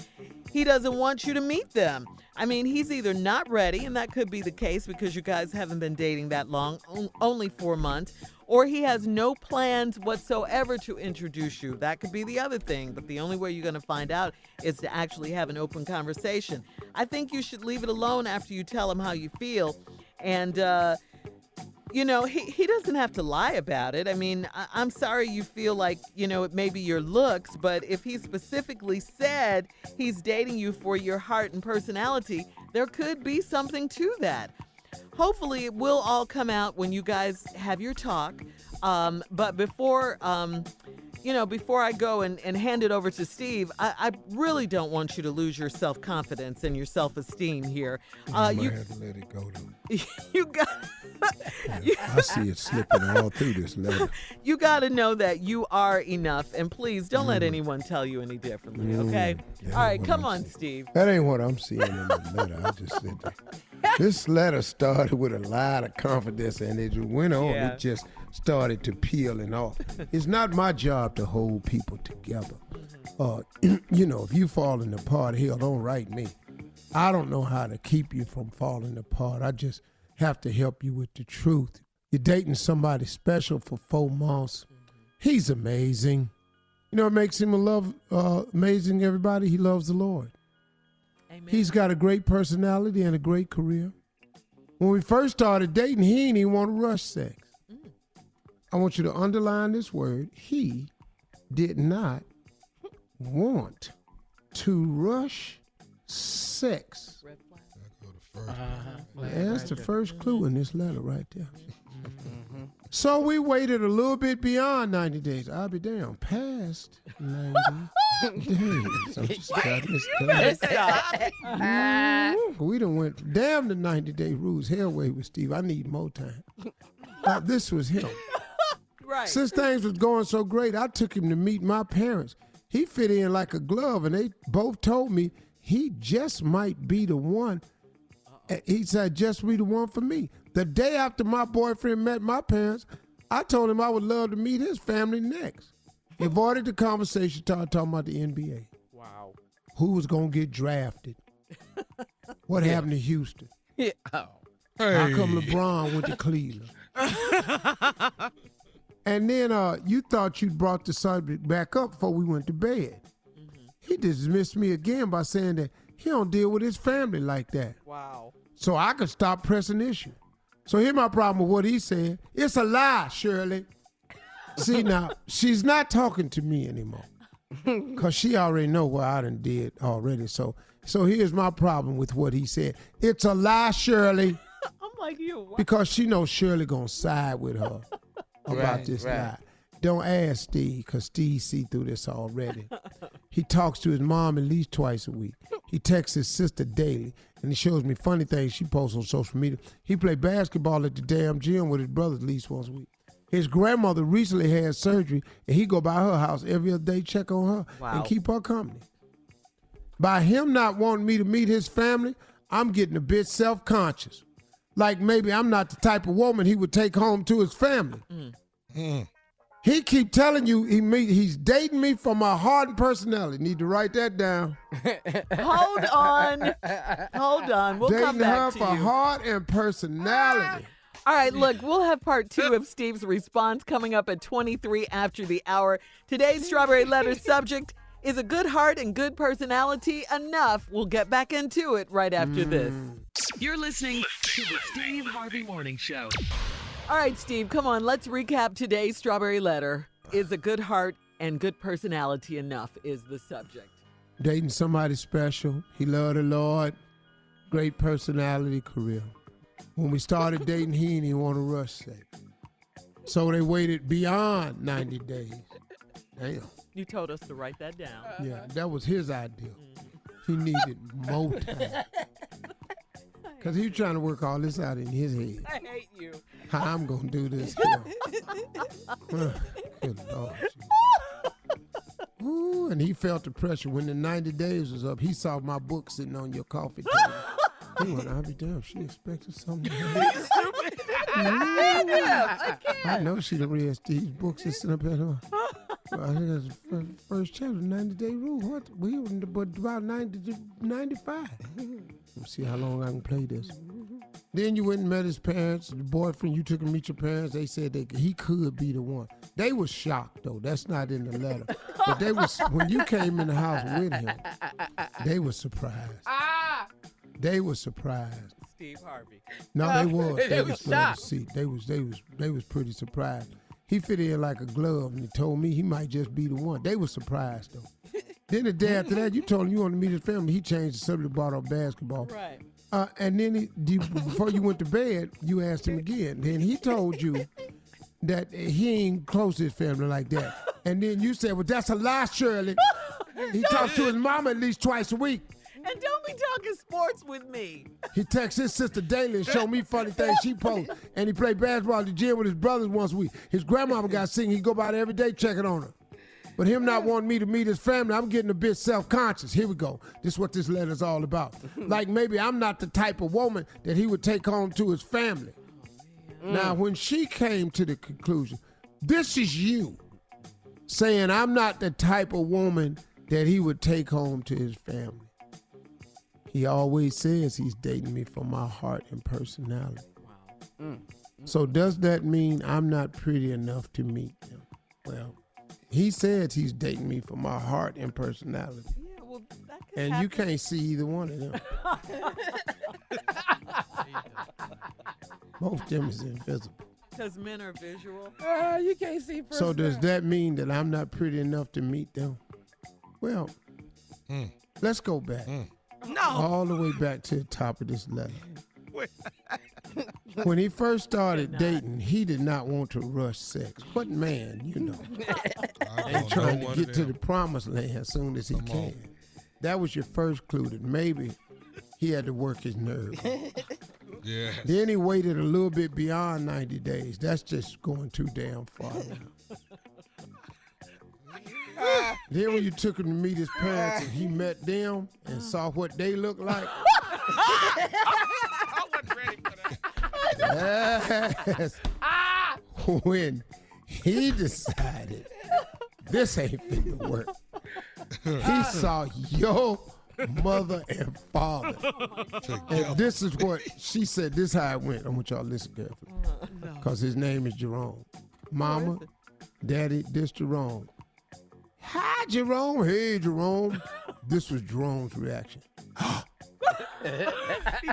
he doesn't want you to meet them. I mean, he's either not ready, and that could be the case because you guys haven't been dating that long, only four months, or he has no plans whatsoever to introduce you. That could be the other thing, but the only way you're going to find out is to actually have an open conversation. I think you should leave it alone after you tell him how you feel. And, uh, you know, he, he doesn't have to lie about it. I mean, I, I'm sorry you feel like, you know, it may be your looks, but if he specifically said he's dating you for your heart and personality, there could be something to that. Hopefully, it will all come out when you guys have your talk. Um, but before, um, you know, before I go and, and hand it over to Steve, I, I really don't want you to lose your self confidence and your self esteem here. Uh, you have to let it go though. <laughs> you got. <laughs> I see it slipping all through this letter. <laughs> you got to know that you are enough, and please don't let anyone tell you any differently. Okay. Mm, All right, come I'm on, Steve. That ain't what I'm seeing in the letter. I just said that. This letter started with a lot of confidence and it went on. Yeah. It just started to peel and off. It's not my job to hold people together. Uh, <clears throat> you know, if you falling apart, hell, don't write me. I don't know how to keep you from falling apart. I just have to help you with the truth. You're dating somebody special for four months. He's amazing. You know what makes him a love uh, amazing, everybody? He loves the Lord. Amen. He's got a great personality and a great career. When we first started dating, he didn't even want to rush sex. I want you to underline this word. He did not want to rush sex. That's the first clue in this letter right there. So we waited a little bit beyond 90 days. I'll be damn, past 90 <laughs> days. I'm just trying to start. Mhm. We done went damn the 90 day rules. Hell wait with Steve. I need more time. Uh, this was him. <laughs> Right. Since things was going so great, I took him to meet my parents. He fit in like a glove, and they both told me he just might be the one. Uh, He said, just be the one for me. The day after my boyfriend met my parents, I told him I would love to meet his family next. He avoided the conversation, started talking about the NBA. Wow. Who was going to get drafted? <laughs> What happened to Houston? Yeah. Oh. How come LeBron went to Cleveland? <laughs> and then uh, you thought you brought the subject back up before we went to bed. He dismissed me again by saying that he don't deal with his family like that. Wow. So I could stop pressing issue. So here's my problem with what he said. It's a lie, Shirley. <laughs> See now, she's not talking to me anymore. <laughs> Cause she already know what I done did already. So so here's my problem with what he said. It's a lie, Shirley. <laughs> I'm like you. Because she knows Shirley gonna side with her about Right, this right. lie. Don't ask Steve, cause Steve see through this already. he talks to his mom at least twice a week. He texts his sister daily, and he shows me funny things she posts on social media. He play basketball at the damn gym with his brothers at least once a week. His grandmother recently had surgery, and he go by her house every other day, check on her, Wow. and keep her company. By him not wanting me to meet his family, I'm getting a bit self conscious. Like maybe I'm not the type of woman he would take home to his family. Mm. He keep telling you he me, he's dating me for my heart and personality. Need to write that down. <laughs> Hold on. Hold on. We'll come dating back her to for you. heart and personality. All right, look, we'll have part two of Steve's response coming up at 23 after the hour. Today's Strawberry Letter <laughs> subject is a good heart and good personality enough. We'll get back into it right after this. Mm. You're listening to the Steve Harvey Morning Show. All right, Steve, come on. Let's recap today's Strawberry Letter. Is a good heart and good personality enough? Is the subject. Dating somebody special. He loved the Lord. Great personality, career. When we started <laughs> dating, he didn't even want to rush sex. So they waited beyond 90 days. Damn. You told us to write that down. Uh-huh. Yeah, that was his idea. Mm-hmm. He needed more time. <laughs> Because he was trying to work all this out in his head. I hate you. How I'm going to do this. <laughs> Good Lord. Ooh, and he felt the pressure. When the 90 days was up, he saw my book sitting on your coffee table. he went, I'll be damned. She expected something. <laughs> I know she done read Steve's books and sitting up at her. I think that's the first chapter, 90 day rule. What? We were in about 90 to 95. Let's see how long I can play this. Then you went and met his parents, the boyfriend. You took him to meet your parents. They said that he could be the one. They were shocked though. That's not in the letter. But they was when you came in the house with him. They were surprised. Ah! They were surprised. Steve Harvey. No, they <laughs> was. They They, was shocked. see. They was. They was. They was pretty surprised. He fit in like a glove, and he told me he might just be the one. They was surprised though. <laughs> then the day after that, you told him you wanted to meet his family. He changed the subject, up basketball. Right. Uh, and then he, before you went to bed, you asked him again. Then he told you that he ain't close to his family like that. And then you said, "Well, that's a lie, Shirley." <laughs> He talks to his mama at least twice a week. And don't be talking sports with me. He texts his sister daily and show me funny <laughs> things she posts. And he play basketball at the gym with his brothers once a week. His grandmama got sick. He go by there every day checking on her. But him not wanting me to meet his family, I'm getting a bit self-conscious. Here we go. This is what this letter's all about. <laughs> like maybe I'm not the type of woman that he would take home to his family. Mm. Now, when she came to the conclusion, this is you saying I'm not the type of woman that he would take home to his family. He always says he's dating me for my heart and personality. So does that mean I'm not pretty enough to meet him? Well, he says he's dating me for my heart and personality. Yeah, well, that could And you can't see either one of them. <laughs> Both of them is invisible. Because men are visual. Uh, you can't see. So does that mean that I'm not pretty enough to meet them? Well, Mm. let's go back. No. All the way back to the top of this letter. <laughs> when he first started dating, he did not want to rush sex. What man, you know, <laughs> I ain't trying know to get to the promised land as soon as he Come can. on. That was your first clue that maybe he had to work his nerve. <laughs> Yeah. then he waited a little bit beyond 90 days. That's just going too damn far now. Then when you took him to meet his parents and he met them and saw what they look like. I wasn't ready for that. Yes. when he decided this ain't finna work, he saw your mother and father. And this is what she said. This how it went. I want y'all to listen carefully. Because his name is Jerome. Mama, daddy, this Jerome. Hi, Jerome. Hey, Jerome. This was Jerome's reaction. <laughs>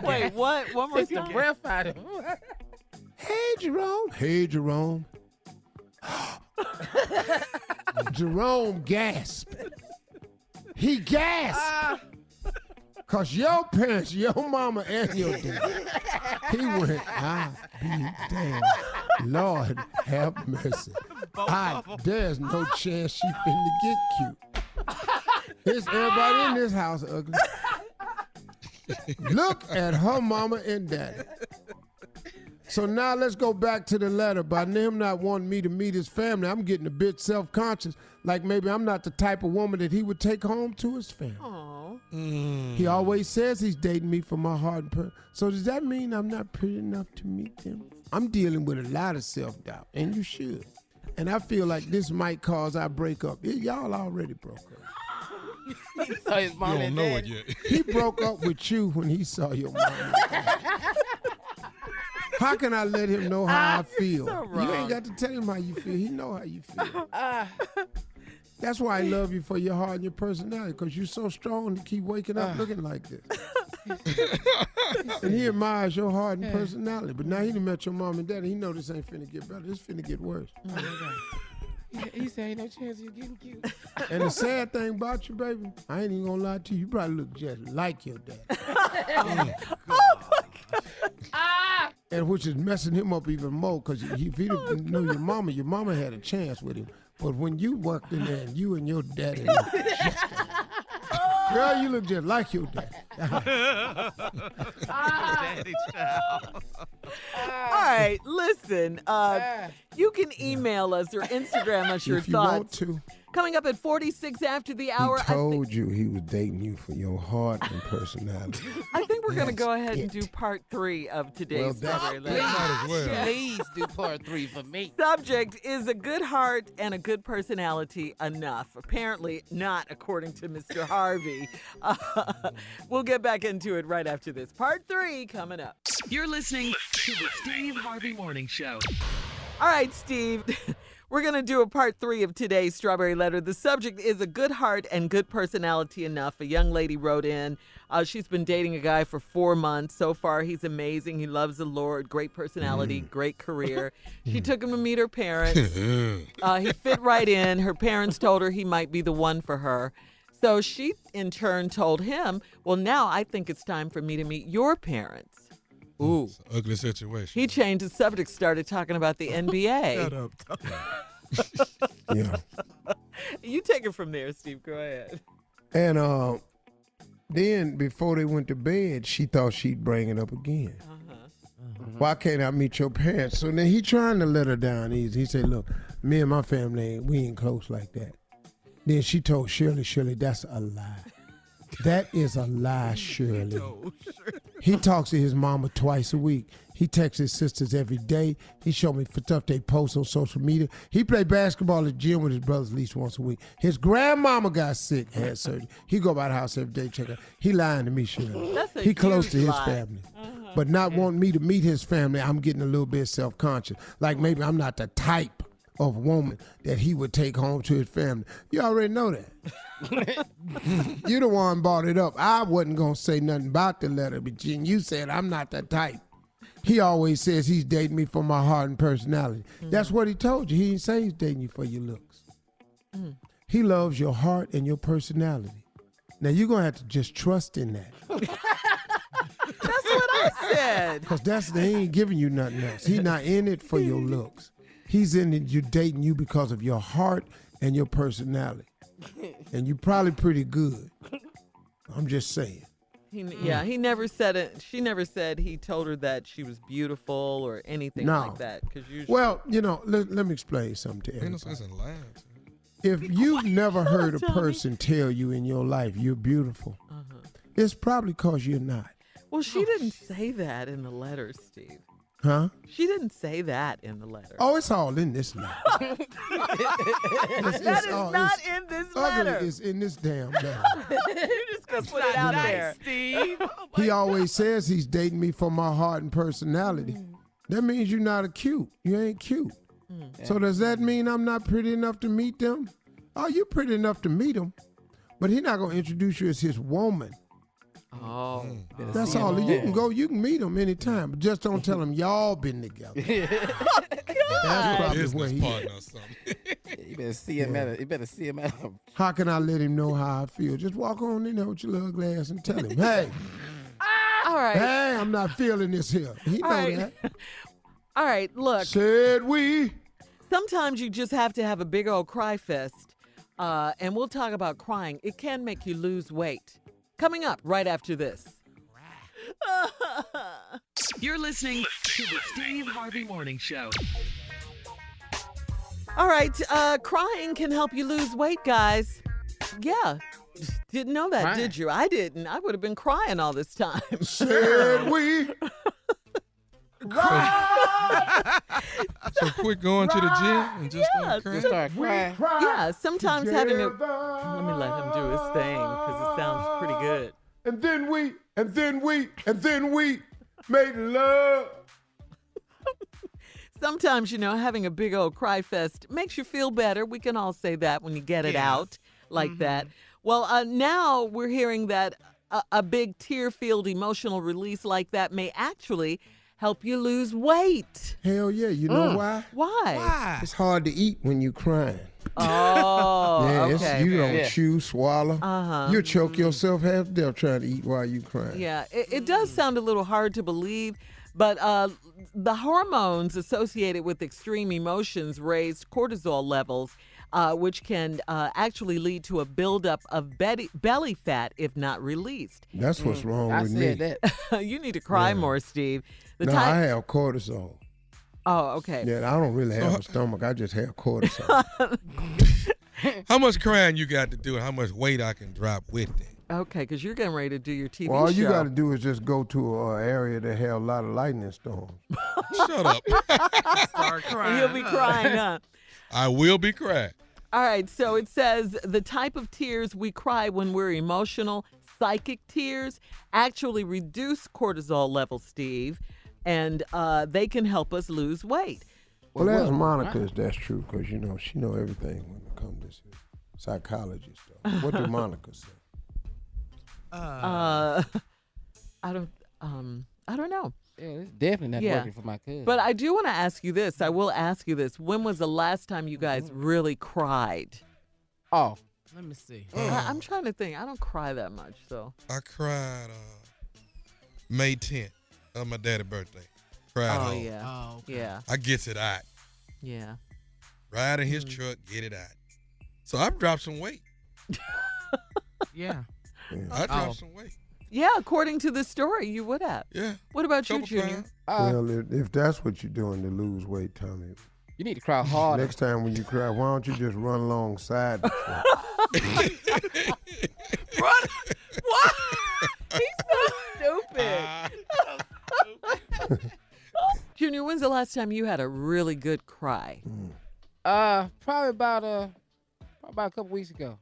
Wait, what? One more Take the time. breath out of him. Hey, Jerome. Hey, Jerome. <laughs> Jerome gasped. He gasped. Ah. Cause your parents, your mama and your dad, he went, I be damned. Lord have mercy. I, there's no chance she finna get cute. This everybody in this house ugly. Look at her mama and daddy. So now let's go back to the letter. By him not wanting me to meet his family, I'm getting a bit self-conscious. Like maybe I'm not the type of woman that he would take home to his family. Aw. He always says he's dating me for my heart and per. So does that mean I'm not pretty enough to meet him? I'm dealing with a lot of self doubt, and you should. And I feel like this might cause our breakup. Y'all already broke up. <laughs> He saw his mom You don't and know dad. it yet. He broke up with you when he saw your mom. How can I let him know how I <laughs> feel? so you ain't got to tell him how you feel. He know how you feel. <laughs> Ah, That's why I love you for your heart and your personality, because you're so strong to keep waking up ah. looking like this. <laughs> and he admires your heart and personality. But now he done met your mom and dad, he know this ain't finna get better. This finna get worse. Oh, he, he said ain't no chance of you getting cute. <laughs> And the sad thing about you, baby, I ain't even gonna lie to you. You probably look just like your dad. <laughs> Oh, ah. And which is messing him up even more because if he didn't oh, know your mama, your mama had a chance with him. But when you walked in there and you and your daddy, <laughs> looked just like- girl, you look just like your dad. Daddy <laughs> child. All right, listen. Uh, you can email us or Instagram us your if you want thoughts. to, Coming up at 46 after the hour. he I, thi- told you he was dating you for your heart and personality. <laughs> I think we're going to go ahead and do part three of today's Well, that's Strawberry great. Might as well. Please do part three for me. <laughs> Subject is a good heart and a good personality enough? Apparently not, according to Mr. Harvey. Uh, <laughs> we'll get back into it right after this. Part three coming up. You're listening to the Steve Harvey Morning Show. All right, Steve. We're going to do a part three of today's Strawberry Letter. The subject is a good heart and good personality enough. A young lady wrote in. Uh, she's been dating a guy for four months. So far, he's amazing. He loves the Lord. Great personality, great career. She took him to meet her parents. <laughs> Uh, he fit right in. Her parents told her he might be the one for her. So she, in turn, told him, Well, now I think it's time for me to meet your parents. Ooh. It's an ugly situation. He changed the subject, started talking about the <laughs> NBA. Shut up. <laughs> yeah. You take it from there, Steve. Go ahead. And uh, then before they went to bed, she thought she'd bring it up again. Why can't I meet your parents? So then he trying to let her down easy. He said, "Look, me and my family, ain't- we ain't close like that." Then she told Shirley, "Shirley, that's a lie. That is a lie, <laughs> Shirley." He talks to his mama twice a week. He texts his sisters every day. He showed me for stuff they post on social media. He played basketball at the gym with his brothers at least once a week. His grandmama got sick, had surgery. He go by the house every day, check her. He lying to me, Shirley. <laughs> That's a he close to his lie. family. Uh-huh. But not wanting me to meet his family, I'm getting a little bit self-conscious. Like maybe I'm not the type of woman that he would take home to his family. You already know that. <laughs> you the one brought it up. I wasn't gonna say nothing about the letter, but Jen, you said I'm not that type. He always says he's dating me for my heart and personality. Mm. That's what he told you. He didn't say he's dating you for your looks. Mm. He loves your heart and your personality. Now you're gonna have to just trust in that. <laughs> That's what I said. Cause that's he ain't giving you nothing else. He's not in it for your <laughs> looks. He's in it. You're dating you because of your heart and your personality, <laughs> and you're probably pretty good. I'm just saying. He, yeah, he never said it. She never said he told her that she was beautiful or anything No. like that. Because usually, Well, you know, let, let me explain something to everybody. sense in lying. If you've never <laughs> heard a person tell you in your life you're beautiful, uh-huh. it's probably because you're not. well, she didn't say that in the letter, Steve. Huh? She didn't say that in the letter. Oh, it's all in this letter. It's- <laughs> that it's is all- not in this Ugly letter. is in this damn letter. <laughs> you just gonna put it out nice, there. Steve. <laughs> Oh he always says he's dating me for my heart and personality. Mm. That means you're not a cute. You ain't cute. Mm. So does that mean I'm not pretty enough to meet them? Oh, you're pretty enough to meet them, but he's not gonna introduce you as his woman. Oh, That's all. You can go. You can meet him anytime, but just don't tell him y'all been together. <laughs> That's probably where Business he. partner or something. <laughs> You better see him at a, you better see him at a How can I let him know how I feel? Just walk on in there with your little glass and tell him, "Hey, <laughs> all right, hey, I'm not feeling this here." He know all right, that. all right. Look, Said we. sometimes you just have to have a big old cry fest, uh, and we'll talk about crying. It can make you lose weight. Coming up right after this. <laughs> You're listening to the Steve Harvey Morning Show. All right, uh, crying can help you lose weight, guys. Yeah, Didn't know that, Crying. did you? I didn't. I would have been crying all this time. Said we. <laughs> So quit going to the gym and just Yeah, start crying. Start crying. yeah, sometimes having a. Let me let him do his thing because it sounds pretty good. And then we, and then we, and then we made love. <laughs> Sometimes, you know, having a big old cry fest makes you feel better. We can all say that when you get it Yeah. out like that. Well, uh, now we're hearing that a, a big tear filled emotional release like that may actually help you lose weight. Hell yeah, you know why? Why? Why? It's hard to eat when you're crying. Oh, <laughs> yeah, okay. you don't Yeah. chew, swallow. Uh-huh. You choke yourself half to death trying to eat while you're crying. Yeah, it, it does sound a little hard to believe, but uh, the hormones associated with extreme emotions raised cortisol levels, uh, which can uh, actually lead to a buildup of belly, belly fat if not released. That's what's wrong I with said me. that. <laughs> you need to cry Yeah. more, Steve. The no, type- I have cortisol. oh, okay. Yeah, I don't really have a stomach. I just have cortisol. <laughs> How much crying you got to do and how much weight I can drop with it? Okay, because you're getting ready to do your TV well, all show. you got to do is just go to an area that have a lot of lightning storms. Shut up. <laughs> Start crying. You'll be crying, huh? I will be crying. All right, so it says the type of tears we cry when we're emotional, psychic tears, actually reduce cortisol levels, Steve, and uh, they can help us lose weight. Well, Well, that's well, Monica. right. If that's true, because you know she know everything when it comes to psychology stuff. What did <laughs> Monica say? Uh, <laughs> I don't, um, I don't know. Yeah, it's definitely not Yeah. working for my cousin. But I do want to ask you this. I will ask you this. When was the last time you guys really cried? oh, Let me see. I, I'm trying to think. I don't cry that much, so. I cried uh, May 10th of my daddy's birthday. Cried Oh home. yeah, Oh, okay. yeah, I gets it out. yeah. Ride in his Mm. truck, get it out. So I've dropped some weight. <laughs> Yeah. I dropped Oh. some weight. Yeah, according to the story, you would have. Yeah. What about you, Junior? uh, well, if, if that's what you're doing to lose weight, Tommy, you need to cry harder. next time when you cry, why don't you just run alongside the <laughs> truck? What? What? He's so stupid. <laughs> Junior, when's the last time you had a really good cry? Uh, probably about uh, probably about a couple weeks ago.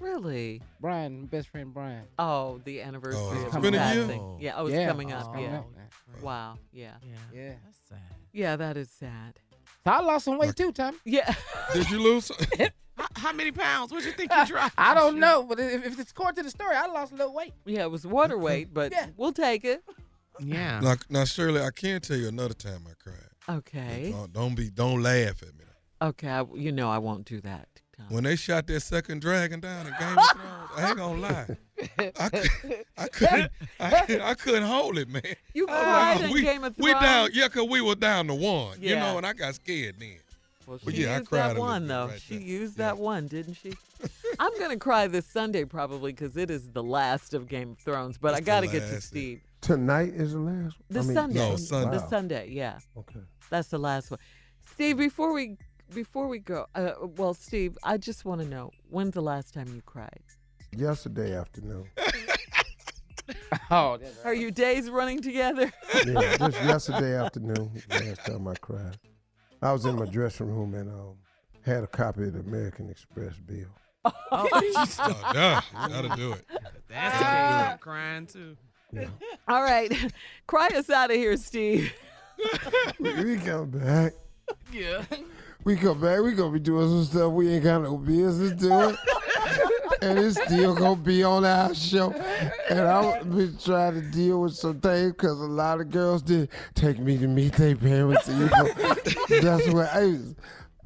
Really? Brian, best friend Brian. Oh, the anniversary Oh, of it's his been a year? passing. Yeah, oh, it's Yeah. coming Oh, up. coming yeah. up now. Wow. Yeah. Yeah. Yeah. That's sad. Yeah, that is sad. So I lost some weight too, Tommy. Yeah. <laughs> Did you lose? <laughs> How, how many pounds? What you think you dropped? I don't know, but if, if it's according to the story, I lost a little weight. yeah, it was water <laughs> weight, but Yeah. we'll take it. Yeah. now, now, Shirley, I can tell you another time I cried. Okay. Don't, don't be, don't laugh at me. Okay. I, you know I won't do that. Tom. When they shot that second dragon down in Game of <laughs> Thrones, I ain't gonna lie. I, could, I couldn't, I, couldn't- I couldn't hold it, man. You Uh, cried in we, Game of Thrones. we down, yeah, cause we were down to one, yeah. you know, and I got scared then. Well, she But yeah, I used cried that one though. right she there. used Yeah. that one, didn't she? <laughs> I'm gonna cry this Sunday probably because it is the last of Game of Thrones. But I got to get to. Steve. Tonight is the last. The I mean, Sunday. No, Sunday. The Sunday. Yeah, Okay. that's the last one. Steve, before we before we go, uh, well, Steve, I just want to know when's the last time you cried? Yesterday afternoon. <laughs> Oh, Are your days running together? Yeah, just <laughs> yesterday afternoon. Last time I cried. I was in my dressing room and um, had a copy of the American Express bill. Oh, <laughs> Oh, duh, you gotta do it. That's the case. I'm crying too. All right, cry us out of here, Steve. We, we come back. Yeah. We come back. We gonna be doing some stuff we ain't got no business doing, and it's still gonna be on our show. And I'll be trying to deal with some things because a lot of girls did take me to meet their parents. And, you know, that's what I was.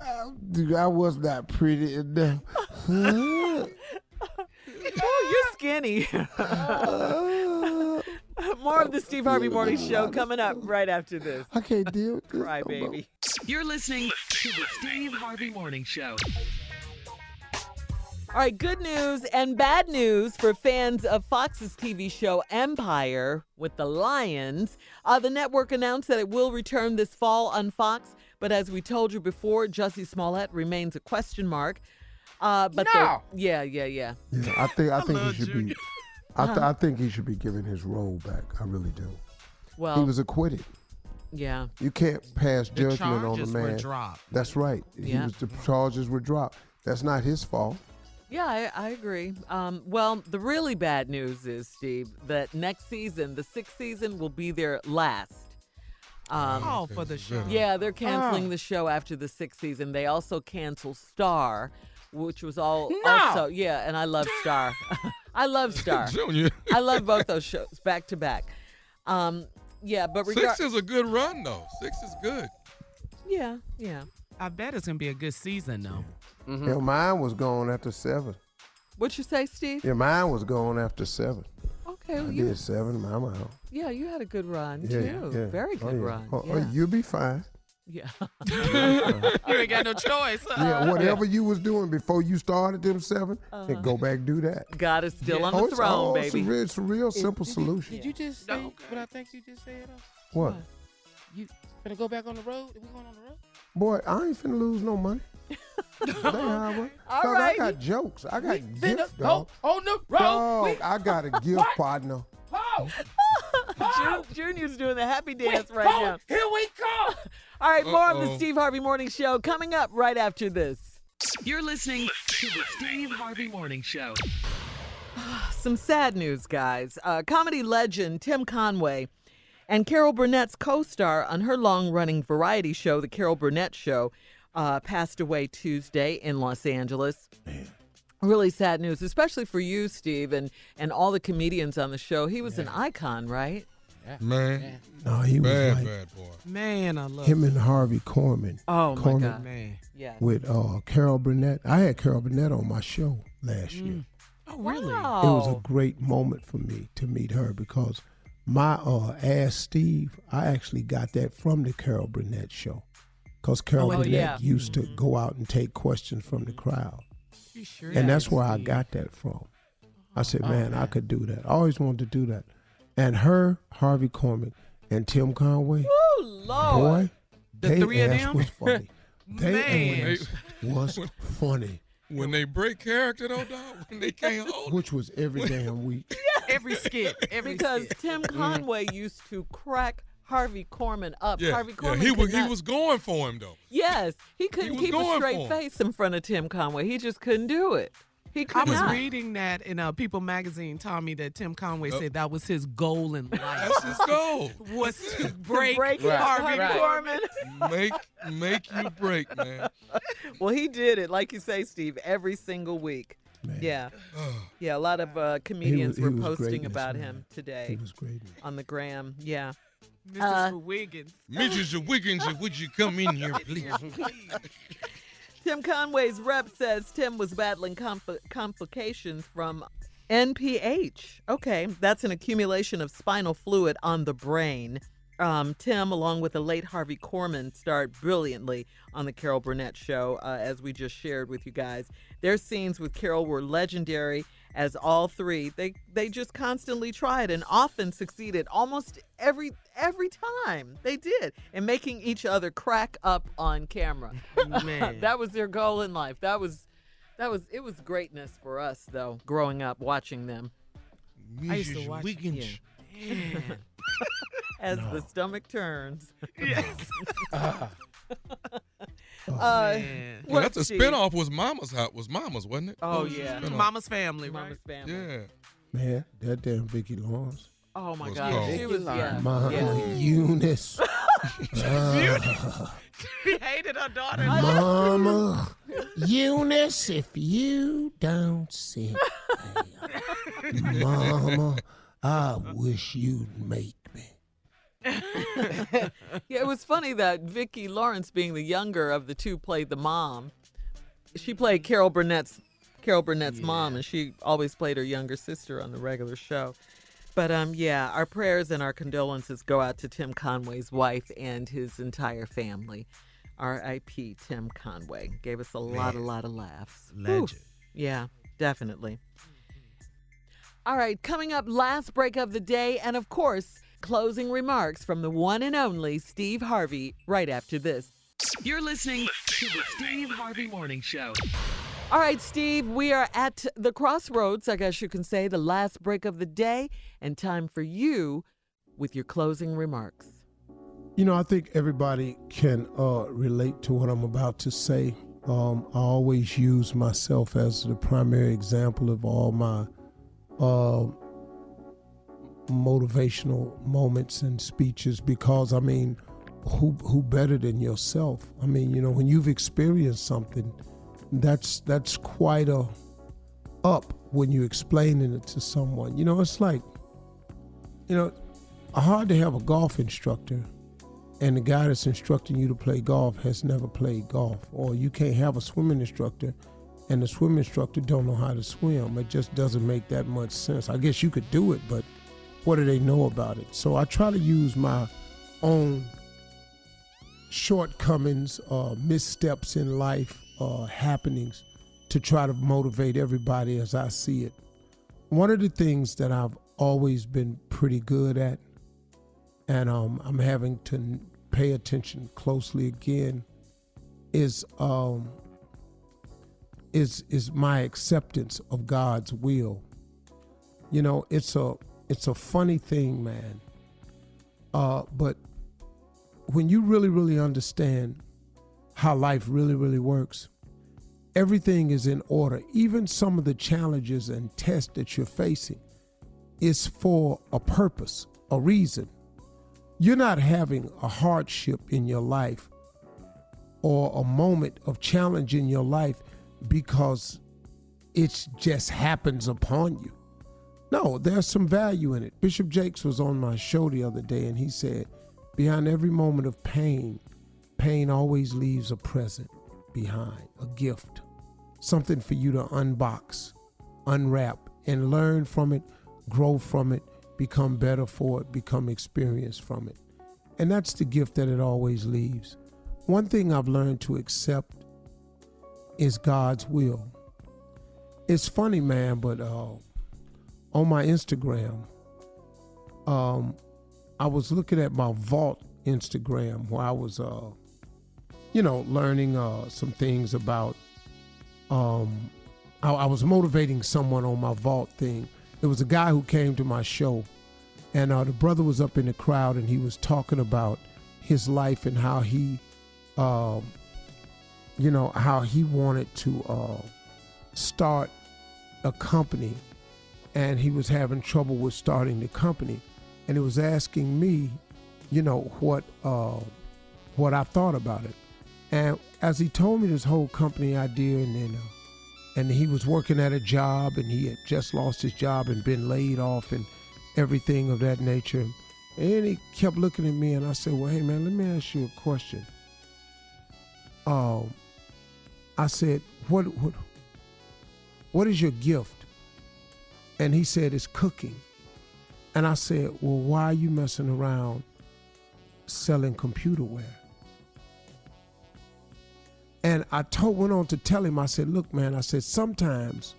I, dude, I was not pretty enough. <laughs> Oh, you're skinny. <laughs> Uh, More of the Steve Harvey Morning Show coming up right after this. I can't deal with this. Cry, baby. You're listening to the Steve Harvey Morning Show. All right, good news and bad news for fans of Fox's TV show Empire with the Lyons. Uh, the network announced that it will return this fall on Fox, but as we told you before, Jussie Smollett remains a question mark. Uh, but the- No. yeah, yeah, yeah. Yeah, I think I, think he should Junior. be. I, th-. I think he should be given his role back. I really do. Well, he was acquitted. yeah. You can't pass The judgment on a charges were man. dropped. That's right. He Yeah. was, the charges were dropped. That's not his fault. Yeah, I, I agree. Um, well, the really bad news is, Steve, that next season, the sixth season, will be their last. Um, Oh, for the show. Yeah, they're canceling Oh. the show after the sixth season. They also cancel Star, which was all No. also yeah, and I love Star. <laughs> I love Star. Junior. I love both those shows back to back. Um, yeah, but regard- Six is a good run though. Six is good. yeah, yeah. I bet it's gonna be a good season though. Mm-hmm. Yeah, mine was gone after seven. What you say, Steve? Yeah, mine was gone after seven. Okay, I you, did seven. I'm out. yeah, you had a good run Yeah, too. yeah. Very Oh, good yeah. run. Oh, oh, you'll be fine. Yeah. <laughs> You ain't got no choice. Yeah, whatever you was doing before you started them 7 Uh-huh. then go back do that. God is still on oh, the it's, throne, oh, It's a baby. real, it's a real simple solution. Did you just say what I think you just said? though? What? You finna go back on the road? We going on the road? Boy, I ain't finna lose no money. <laughs> That ain't how I work. All 'Cause right. I got jokes. I got Finna gifts, dog. on the road. Dog, We- I got a gift <laughs> partner. Oh, Jun- Junior's doing the happy dance right oh, now. Here we come. All right, more of the Steve Harvey Morning Show coming up right after this. You're listening to the Steve Harvey Morning Show. <sighs> Some sad news, guys. Uh, comedy legend Tim Conway and Carol Burnett's co star on her long running variety show, The Carol Burnett Show, uh, passed away Tuesday in Los Angeles. Really sad news, especially for you, Steve, and, and all the comedians on the show. He was an icon, right? Yeah. Man, No, he was bad, like bad boy. Man, I love him and Harvey Korman. Oh, my Korman God. man. Yeah. With uh, Carol Burnett. I had Carol Burnett on my show last year. Oh, really? Wow. It was a great moment for me to meet her because my uh, Ask Steve, I actually got that from the Carol Burnett show. Because Carol Oh, Burnett yeah. used to go out and take questions from the crowd. You sure And that's did, where I got that from. I said, Oh, man, I could do that. I always wanted to do that. And her, Harvey Korman, and Tim Conway, Oh, Lord. boy, The they three of them? was funny. <laughs> They Man. ass was funny, When they break character though, dog, when they can't <laughs> hold which was every damn week. Every skit. Every because skit. Tim Conway used to crack Harvey Korman up. Yeah, Harvey yeah, Korman he could was he was going for him though. Yes, he couldn't was keep a straight face in front of Tim Conway. He just couldn't do it. He could I was not. reading that in uh, People magazine, Tommy, that Tim Conway Yep. said that was his goal in <laughs> life. That's his goal. was to To break, break Right, Harvey right. Korman. make make you break, man. <laughs> well, he did it, like you say, Steve, every single week. Man. Yeah, <sighs> yeah. A lot of uh, comedians he were posting about man. him He today was great. on the gram. Yeah. Mrs. Uh, Wiggins. Mrs. Wiggins, would you come in here, <laughs> please? Tim Conway's rep says Tim was battling compl- complications from NPH. Okay, that's an accumulation of spinal fluid on the brain. Um, Tim, along with the late Harvey Korman, starred brilliantly on the Carol Burnett show, uh, as we just shared with you guys. Their scenes with Carol were legendary, as all three they they just constantly tried and often succeeded almost every every time they did in making each other crack up on camera. <laughs> Man. that was their goal in life. That was that was it was greatness for us though, growing up watching them I used to watch- Wiggins. Man. <laughs> as the stomach turns. yes. Uh, <laughs> Man. Yeah, what, that's a Steve? spinoff. Was Mama's hot? Was Mama's, wasn't it? Oh was yeah. Mama's family, right? Mama's family. Yeah. Man, that damn Vicki Lawrence. Oh my What's God, called? <laughs> she was yeah. My yeah. Eunice. Ah, She hated her daughter. Mama. <laughs> Eunice, if you don't sit there, <laughs> Mama, I wish you'd make me. <laughs> Yeah, it was funny that Vicki Lawrence, being the younger of the two, played the mom. She played Carol Burnett's Carol Burnett's mom, and she always played her younger sister on the regular show. But um, yeah, our prayers and our condolences go out to Tim Conway's wife and his entire family. R.I.P. Tim Conway gave us a lot, a lot of laughs. Legend. Yeah, definitely. All right, coming up, last break of the day, and of course, closing remarks from the one and only Steve Harvey right after this. You're listening to the Steve Harvey Morning Show. All right, Steve, we are at the crossroads, I guess you can say, the last break of the day, and time for you with your closing remarks. You know, I think everybody can uh, relate to what I'm about to say. Um, I always use myself as the primary example of all my uh, motivational moments and speeches because, I mean, who who better than yourself? I mean, you know, when you've experienced something, that's that's quite a up when you're explaining it to someone. You know, it's like, you know, hard to have a golf instructor and the guy that's instructing you to play golf has never played golf or you can't have a swimming instructor and the swim instructor don't know how to swim it just doesn't make that much sense i guess you could do it but what do they know about it so i try to use my own shortcomings uh, missteps in life uh, happenings to try to motivate everybody as i see it one of the things that i've always been pretty good at and um, I'm having to pay attention closely again is um, is is my acceptance of God's will. You know, it's a it's a funny thing, man. Uh, but when you really really understand how life really really works, everything is in order. Even some of the challenges and tests that you're facing is for a purpose, a reason. You're not having a hardship in your life or a moment of challenge in your life because it just happens upon you. No, there's some value in it. Bishop Jakes was on my show the other day and he said, Behind every moment of pain, pain always leaves a present behind, a gift, something for you to unbox, unwrap, and learn from it, grow from it, become better for it, become experienced from it. And that's the gift that it always leaves. One thing I've learned to accept is God's will. It's funny, man, but uh, on my Instagram, um, I was looking at my vault Instagram where I was, uh, you know, learning uh, some things about. Um, I, I was motivating someone on my vault thing. There was a guy who came to my show, and uh, the brother was up in the crowd, and he was talking about his life and how he, um, you know, how he wanted to uh, start a company, and he was having trouble with starting the company, and he was asking me, you know, what uh, what I thought about it, and as he told me this whole company idea, and then. Uh, and he was working at a job and he had just lost his job and been laid off and everything of that nature. And he kept looking at me and I said, Well, hey man, let me ask you a question. Um, I said, What what what is your gift? And he said, It's cooking. And I said, Well, why are you messing around selling computer wear? And I told went on to tell him, I said, look, man, I said, sometimes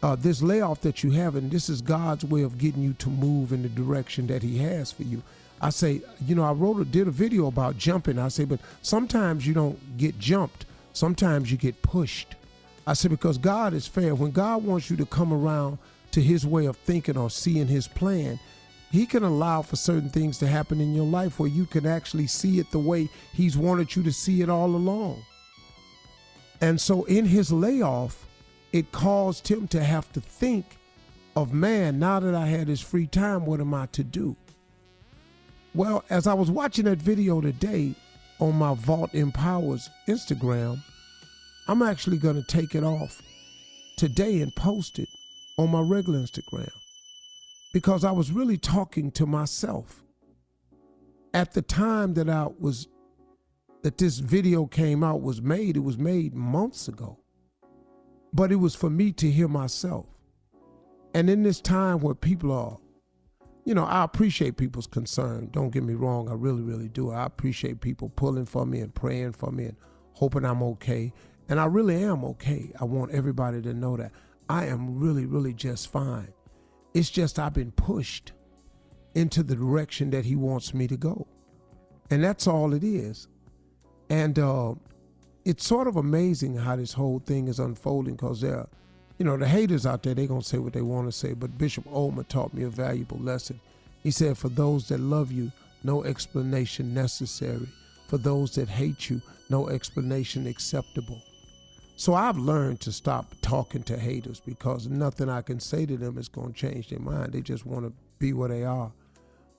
uh, this layoff that you have, and this is God's way of getting you to move in the direction that He has for you. I say, you know, I wrote a did a video about jumping. I say, but sometimes you don't get jumped. Sometimes you get pushed. I said, because God is fair. When God wants you to come around to his way of thinking or seeing his plan, he can allow for certain things to happen in your life where you can actually see it the way he's wanted you to see it all along. And so in his layoff, it caused him to have to think of man, now that I had his free time, what am I to do? Well, as I was watching that video today on my Vault Empowers Instagram, I'm actually going to take it off today and post it on my regular Instagram because I was really talking to myself. At the time that I was that this video came out was made, it was made months ago. But it was for me to hear myself. And in this time where people are, you know, I appreciate people's concern. Don't get me wrong, I really, really do. I appreciate people pulling for me and praying for me and hoping I'm okay. And I really am okay. I want everybody to know that. I am really, really just fine. It's just I've been pushed into the direction that he wants me to go. And that's all it is. And uh, it's sort of amazing how this whole thing is unfolding because there are, you know, the haters out there, they're going to say what they want to say. But Bishop Ulmer taught me a valuable lesson. He said, For those that love you, no explanation necessary. For those that hate you, no explanation acceptable. So I've learned to stop talking to haters because nothing I can say to them is going to change their mind. They just want to be where they are.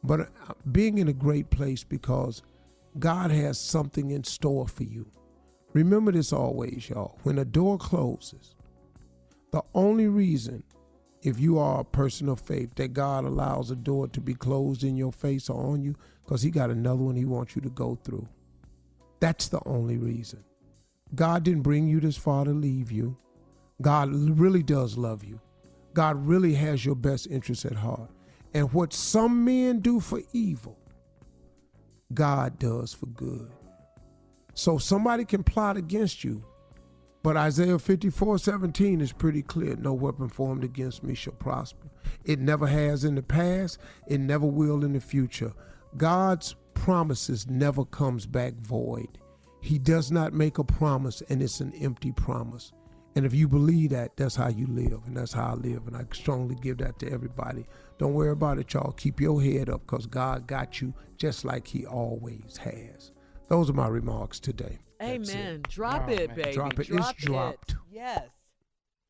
But uh, being in a great place because God has something in store for you. Remember this always, y'all. When a door closes, the only reason, if you are a person of faith, that God allows a door to be closed in your face or on you, because He got another one He wants you to go through. That's the only reason. God didn't bring you this far to leave you. God really does love you. God really has your best interests at heart. And what some men do for evil, God does for good. So somebody can plot against you, but Isaiah 54 17 is pretty clear. No weapon formed against me shall prosper. It never has in the past, it never will in the future. God's promises never comes back void. He does not make a promise and it's an empty promise. And if you believe that, that's how you live, and that's how I live. And I strongly give that to everybody. Don't worry about it, y'all. Keep your head up because God got you just like He always has. Those are my remarks today. Amen. Drop Oh, it, man. baby. Drop it. It's Drop dropped. Yes.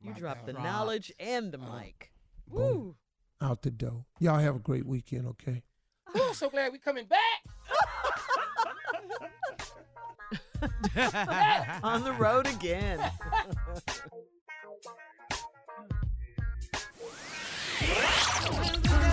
You dropped the knowledge and the mic. Woo. Out the door. Y'all have a great weekend, okay? Ooh, I'm so glad we're coming back. <laughs> <laughs> On the road again. <laughs>